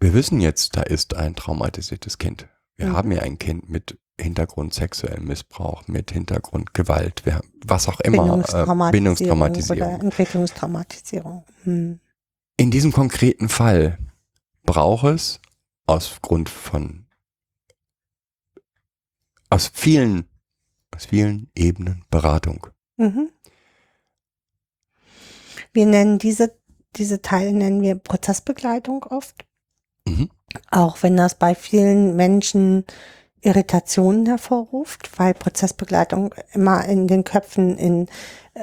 wir wissen jetzt, da ist ein traumatisiertes Kind. Wir Mhm. haben ja ein Kind mit Hintergrund sexuellen Missbrauch, mit Hintergrund Gewalt, wir, was auch immer, äh, Bindungstraumatisierung. oder Entwicklungstraumatisierung. Hm. In diesem konkreten Fall braucht es aus Grund von aus vielen aus vielen Ebenen Beratung. Mhm. Wir nennen diese, diese Teile nennen wir Prozessbegleitung oft. Mhm. Auch wenn das bei vielen Menschen Irritationen hervorruft, weil Prozessbegleitung immer in den Köpfen in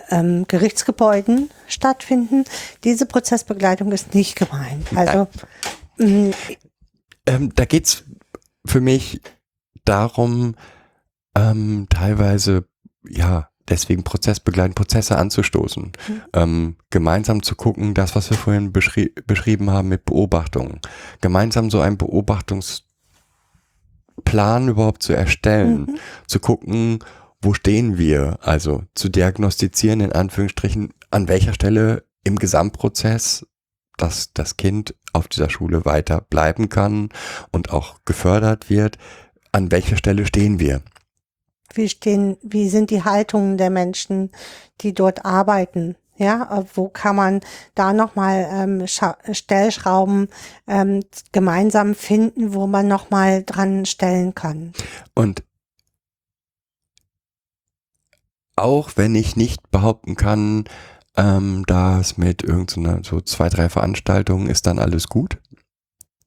ähm, Gerichtsgebäuden stattfinden. Diese Prozessbegleitung ist nicht gemeint. Also mh, Ähm, da geht's für mich darum, ähm, teilweise ja deswegen prozessbegleitend Prozesse anzustoßen, ähm, gemeinsam zu gucken, das, was wir vorhin beschri beschrieben haben mit Beobachtungen, gemeinsam so einen Beobachtungsplan überhaupt zu erstellen, zu gucken, wo stehen wir, also zu diagnostizieren in Anführungsstrichen, an welcher Stelle im Gesamtprozess dass das Kind auf dieser Schule weiter bleiben kann und auch gefördert wird. An welcher Stelle stehen wir? Wie stehen, wie sind die Haltungen der Menschen, die dort arbeiten? Ja, äh, wo kann man da nochmal ähm, Stellschrauben ähm, gemeinsam finden, wo man nochmal dran stellen kann? Und auch wenn ich nicht behaupten kann, ähm, dass mit irgendeiner so zwei, drei Veranstaltungen ist dann alles gut.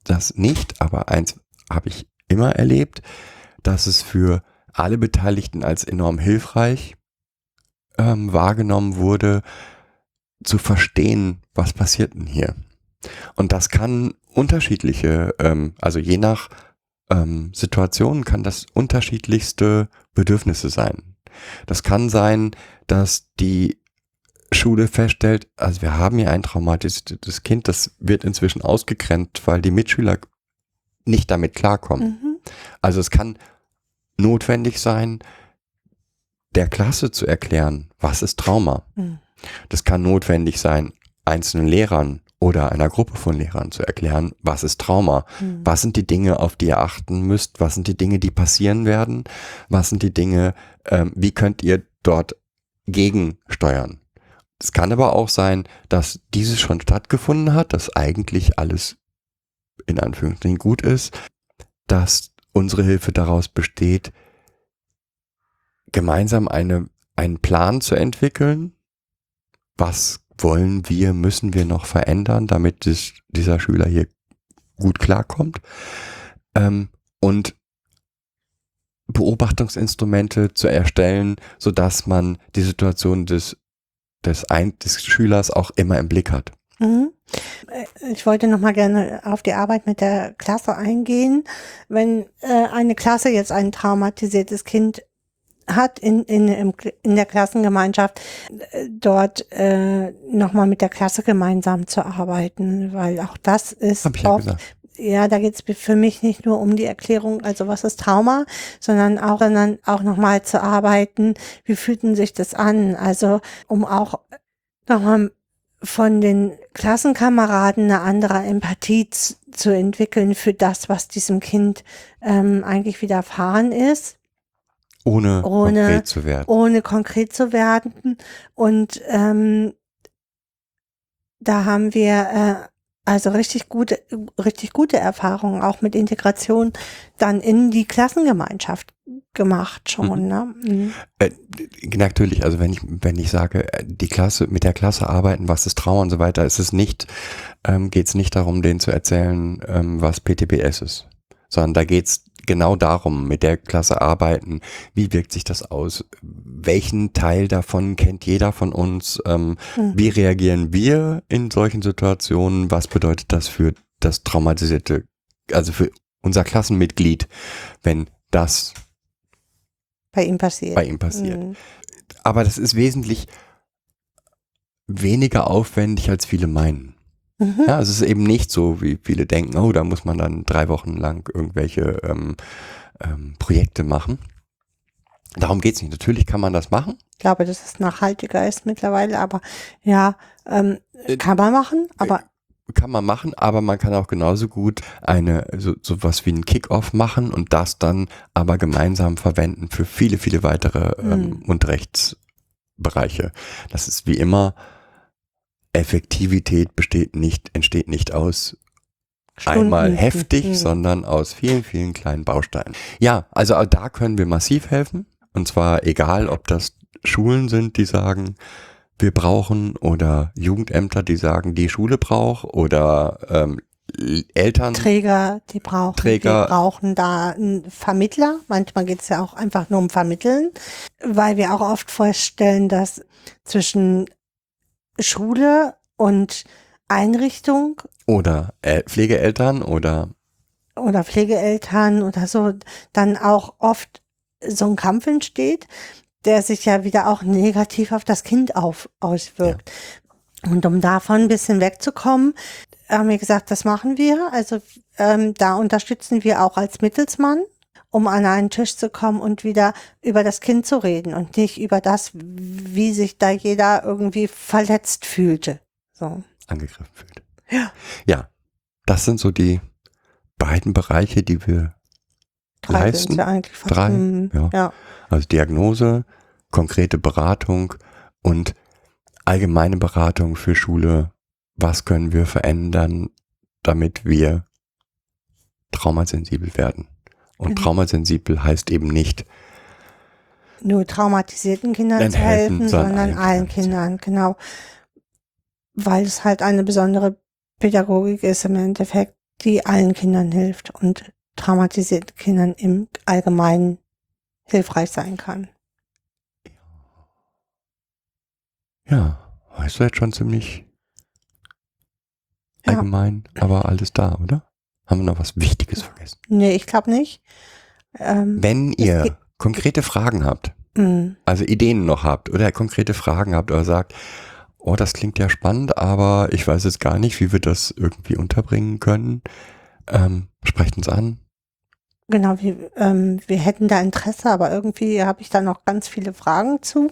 Das nicht, aber eins habe ich immer erlebt, dass es für alle Beteiligten als enorm hilfreich ähm, wahrgenommen wurde, zu verstehen, was passiert denn hier. Und das kann unterschiedliche, ähm, also je nach ähm, Situation kann das unterschiedlichste Bedürfnisse sein. Das kann sein, dass die Schule feststellt, also wir haben hier ein traumatisiertes Kind, das wird inzwischen ausgegrenzt, weil die Mitschüler nicht damit klarkommen. Mhm. Also es kann notwendig sein, der Klasse zu erklären, was ist Trauma. Mhm. Das kann notwendig sein, einzelnen Lehrern oder einer Gruppe von Lehrern zu erklären, was ist Trauma. Mhm. Was sind die Dinge, auf die ihr achten müsst? Was sind die Dinge, die passieren werden? Was sind die Dinge, ähm, wie könnt ihr dort gegensteuern? Es kann aber auch sein, dass dieses schon stattgefunden hat, dass eigentlich alles in Anführungsstrichen gut ist, dass unsere Hilfe daraus besteht, gemeinsam eine, einen Plan zu entwickeln. Was wollen wir, müssen wir noch verändern, damit das, dieser Schüler hier gut klarkommt? Ähm, und Beobachtungsinstrumente zu erstellen, so dass man die Situation des, des, ein, des Schülers auch immer im Blick hat. Mhm. Äh, Ich wollte noch mal gerne auf die Arbeit mit der Klasse eingehen. Wenn äh, eine Klasse jetzt ein traumatisiertes Kind hat in, in, im, in der Klassengemeinschaft, äh, dort äh, nochmal mit der Klasse gemeinsam zu arbeiten, weil auch das ist Hab ich ja oft, gesagt. ja, da geht es für mich nicht nur um die Erklärung, also was ist Trauma, sondern auch, sondern auch nochmal zu arbeiten, wie fühlt denn sich das an? Also um auch nochmal von den Klassenkameraden eine andere Empathie zu, zu entwickeln für das, was diesem Kind ähm, eigentlich widerfahren ist, Ohne, Ohne- konkret zu werden. ohne konkret zu werden. Und ähm, da haben wir äh, also richtig gute, richtig gute Erfahrungen auch mit Integration dann in die Klassengemeinschaft gemacht schon. Ne? Mhm. Äh, natürlich, also wenn ich, wenn ich sage, äh, die Klasse, mit der Klasse arbeiten, was ist Trauer und so weiter, ist es nicht, ähm, geht es nicht darum, denen zu erzählen, ähm, was PTBS ist. Sondern da geht es genau darum, mit der Klasse arbeiten, wie wirkt sich das aus, welchen Teil davon kennt jeder von uns, ähm, Mhm. wie reagieren wir in solchen Situationen, was bedeutet das für das traumatisierte, also für unser Klassenmitglied, wenn das Bei ihm passiert. bei ihm passiert. Mhm. Aber das ist wesentlich weniger aufwendig, als viele meinen. Mhm. Ja, es ist eben nicht so, wie viele denken, oh, da muss man dann drei Wochen lang irgendwelche ähm, ähm, Projekte machen. Darum geht's nicht. Natürlich kann man das machen. Ich glaube, dass es nachhaltiger ist mittlerweile, aber ja, ähm, Äh, kann man machen, aber Kann man machen, aber man kann auch genauso gut eine, so, so was wie einen Kick-Off machen und das dann aber gemeinsam verwenden für viele, viele weitere ähm, Mhm. Unterrichtsbereiche. Das ist wie immer, Effektivität besteht nicht, entsteht nicht aus einmal Stunden- heftig, Mhm. sondern aus vielen, vielen kleinen Bausteinen. Ja, also da können wir massiv helfen. Und zwar egal, ob das Schulen sind, die sagen, wir brauchen oder Jugendämter, die sagen, die Schule braucht oder ähm, Eltern. Träger, die brauchen, Träger. die brauchen da einen Vermittler. Manchmal geht es ja auch einfach nur um Vermitteln, weil wir auch oft feststellen, dass zwischen Schule und Einrichtung oder äh, Pflegeeltern oder oder Pflegeeltern oder so dann auch oft so ein Kampf entsteht, der sich ja wieder auch negativ auf das Kind auf, auswirkt. Und um davon ein bisschen wegzukommen, haben wir gesagt, das machen wir. Also ähm, da unterstützen wir auch als Mittelsmann, um an einen Tisch zu kommen und wieder über das Kind zu reden und nicht über das, wie sich da jeder irgendwie verletzt fühlte. So. Angegriffen fühlt. Ja. Ja, das sind so die beiden Bereiche, die wir Drei leisten. sind ja eigentlich fast. Drei, Mhm. ja. ja. Also Diagnose, konkrete Beratung und allgemeine Beratung für Schule. Was können wir verändern, damit wir traumasensibel werden? Und Genau. traumasensibel heißt eben nicht, nur traumatisierten Kindern zu helfen, helfen, sondern sondern allen Kindern. Genau. Weil es halt eine besondere Pädagogik ist im Endeffekt, die allen Kindern hilft und traumatisierten Kindern im Allgemeinen hilfreich sein kann. ja, weißt du jetzt schon ziemlich Ja. allgemein, aber alles da, oder? Haben wir noch was Wichtiges vergessen? Nee, ich glaube nicht. Ähm, Wenn ihr konkrete Fragen habt, mh, also Ideen noch habt oder konkrete Fragen habt oder sagt, oh, das klingt ja spannend, aber ich weiß jetzt gar nicht, wie wir das irgendwie unterbringen können, ähm, sprecht uns an. genau, wir, ähm, wir hätten da Interesse, aber irgendwie habe ich da noch ganz viele Fragen zu.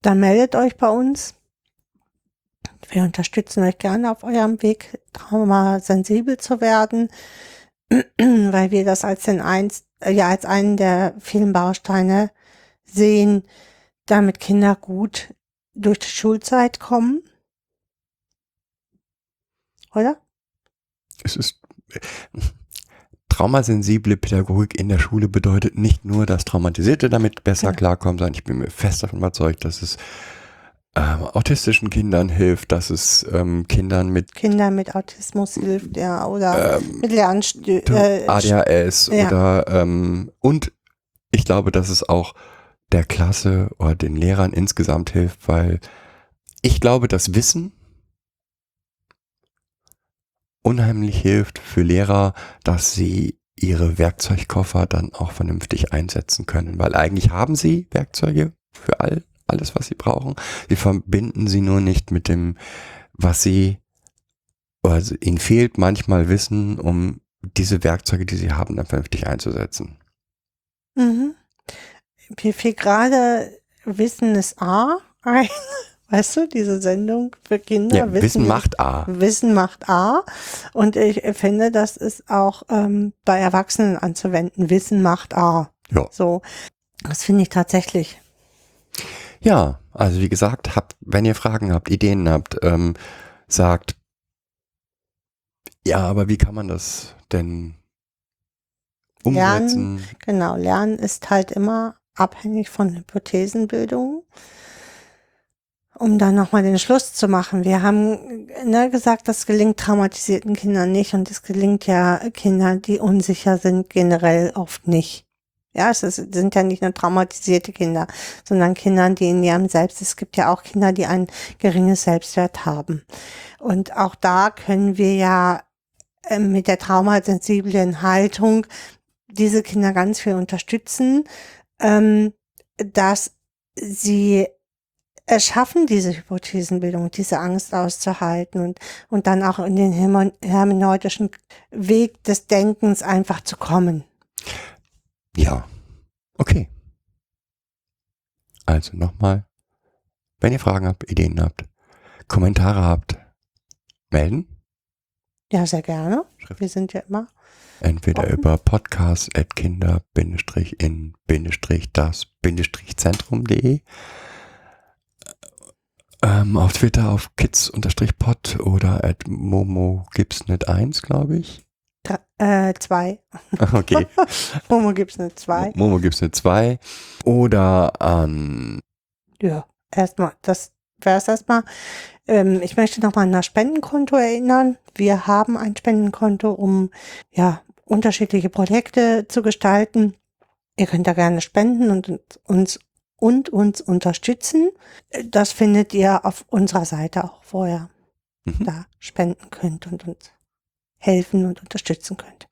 Dann meldet euch bei uns. Wir unterstützen euch gerne auf eurem Weg, traumasensibel zu werden, [CLEARS THROAT] weil wir das als den eins, äh, ja, als einen der vielen Bausteine sehen, damit Kinder gut durch die Schulzeit kommen. Oder? Es ist traumasensible Pädagogik in der Schule bedeutet nicht nur, dass Traumatisierte damit besser Genau. klarkommen, sondern ich bin mir fest davon überzeugt, dass es ähm, autistischen Kindern hilft, dass es ähm, Kindern mit Kinder mit Autismus hilft, ja, oder ähm, mit Lernstö äh, ADHS ja. oder ähm, und ich glaube, dass es auch der Klasse oder den Lehrern insgesamt hilft, weil ich glaube, das Wissen unheimlich hilft für Lehrer, dass sie ihre Werkzeugkoffer dann auch vernünftig einsetzen können, weil eigentlich haben sie Werkzeuge für all, alles, was sie brauchen. Sie verbinden sie nur nicht mit dem, was sie, also ihnen fehlt manchmal Wissen, um diese Werkzeuge, die sie haben, dann vernünftig einzusetzen. Mhm. Mir fiel gerade Wissen ist A ein. [LAUGHS] Weißt du, diese Sendung für Kinder. Ja, Wissen ist- macht A. Wissen macht A. Und ich finde, das ist auch ähm, bei Erwachsenen anzuwenden. Wissen macht A. Ja. So. Das finde ich tatsächlich. Ja, also wie gesagt, habt, wenn ihr Fragen habt, Ideen habt, ähm, sagt, ja, aber wie kann man das denn umsetzen? Genau. Lernen ist halt immer abhängig von Hypothesenbildung. Um dann nochmal den Schluss zu machen. Wir haben ne, gesagt, das gelingt traumatisierten Kindern nicht und es gelingt ja Kindern, die unsicher sind, generell oft nicht. Ja, es ist, sind ja nicht nur traumatisierte Kinder, sondern Kinder, die in ihrem Selbst, es gibt ja auch Kinder, die ein geringes Selbstwert haben. Und auch da können wir ja äh, mit der traumasensiblen Haltung diese Kinder ganz viel unterstützen, ähm, dass sie es schaffen, diese Hypothesenbildung, diese Angst auszuhalten und, und dann auch in den hermeneutischen Weg des Denkens einfach zu kommen. Ja, okay. Also nochmal, wenn ihr Fragen habt, Ideen habt, Kommentare habt, melden. Ja, sehr gerne. Schrift. Wir sind ja immer. Entweder Offen. über podcast.kinder-in-das-zentrum.de ähm, auf Twitter auf kids-pod oder at momo-gibsnet1, glaube ich. Äh, zwei. [LAUGHS] Okay. [LAUGHS] Momo gibt's eine zwei. Momo Gibsnet 2 oder an Ja, erstmal, das wäre es erstmal. Ähm, ich möchte nochmal an das Spendenkonto erinnern. Wir haben ein Spendenkonto, um ja unterschiedliche Projekte zu gestalten. Ihr könnt da gerne spenden und uns und uns unterstützen. Das findet ihr auf unserer Seite auch, wo ihr Mhm. da spenden könnt und uns helfen und unterstützen könnt.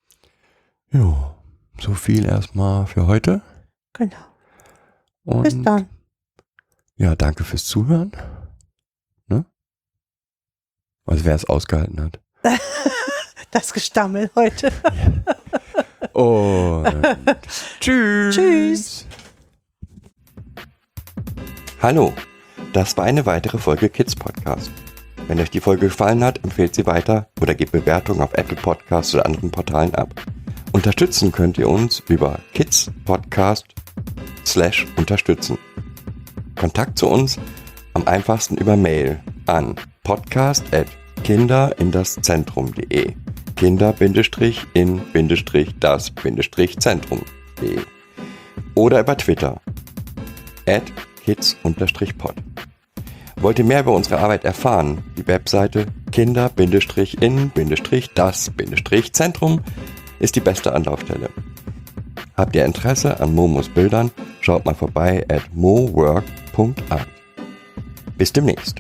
Ja, so viel erstmal für heute. Genau. Und Bis dann. Ja, danke fürs Zuhören. Ne? Also wer es ausgehalten hat. [LAUGHS] Das Gestammel heute. [LAUGHS] Und [LAUGHS] tschüss. Tschüss. Hallo, das war eine weitere Folge Kids Podcast. Wenn euch die Folge gefallen hat, empfehlt sie weiter oder gebt Bewertungen auf Apple Podcasts oder anderen Portalen ab. Unterstützen könnt ihr uns über Kids Podcast slash unterstützen. Kontakt zu uns am einfachsten über Mail an podcast at kinderindaszentrum.de kinder-in-das-zentrum.de oder über Twitter at kids-pod. Wollt ihr mehr über unsere Arbeit erfahren? Die Webseite kinder-in-das-zentrum ist die beste Anlaufstelle. Habt ihr Interesse an Momos Bildern? Schaut mal vorbei at mowork.art. Bis demnächst.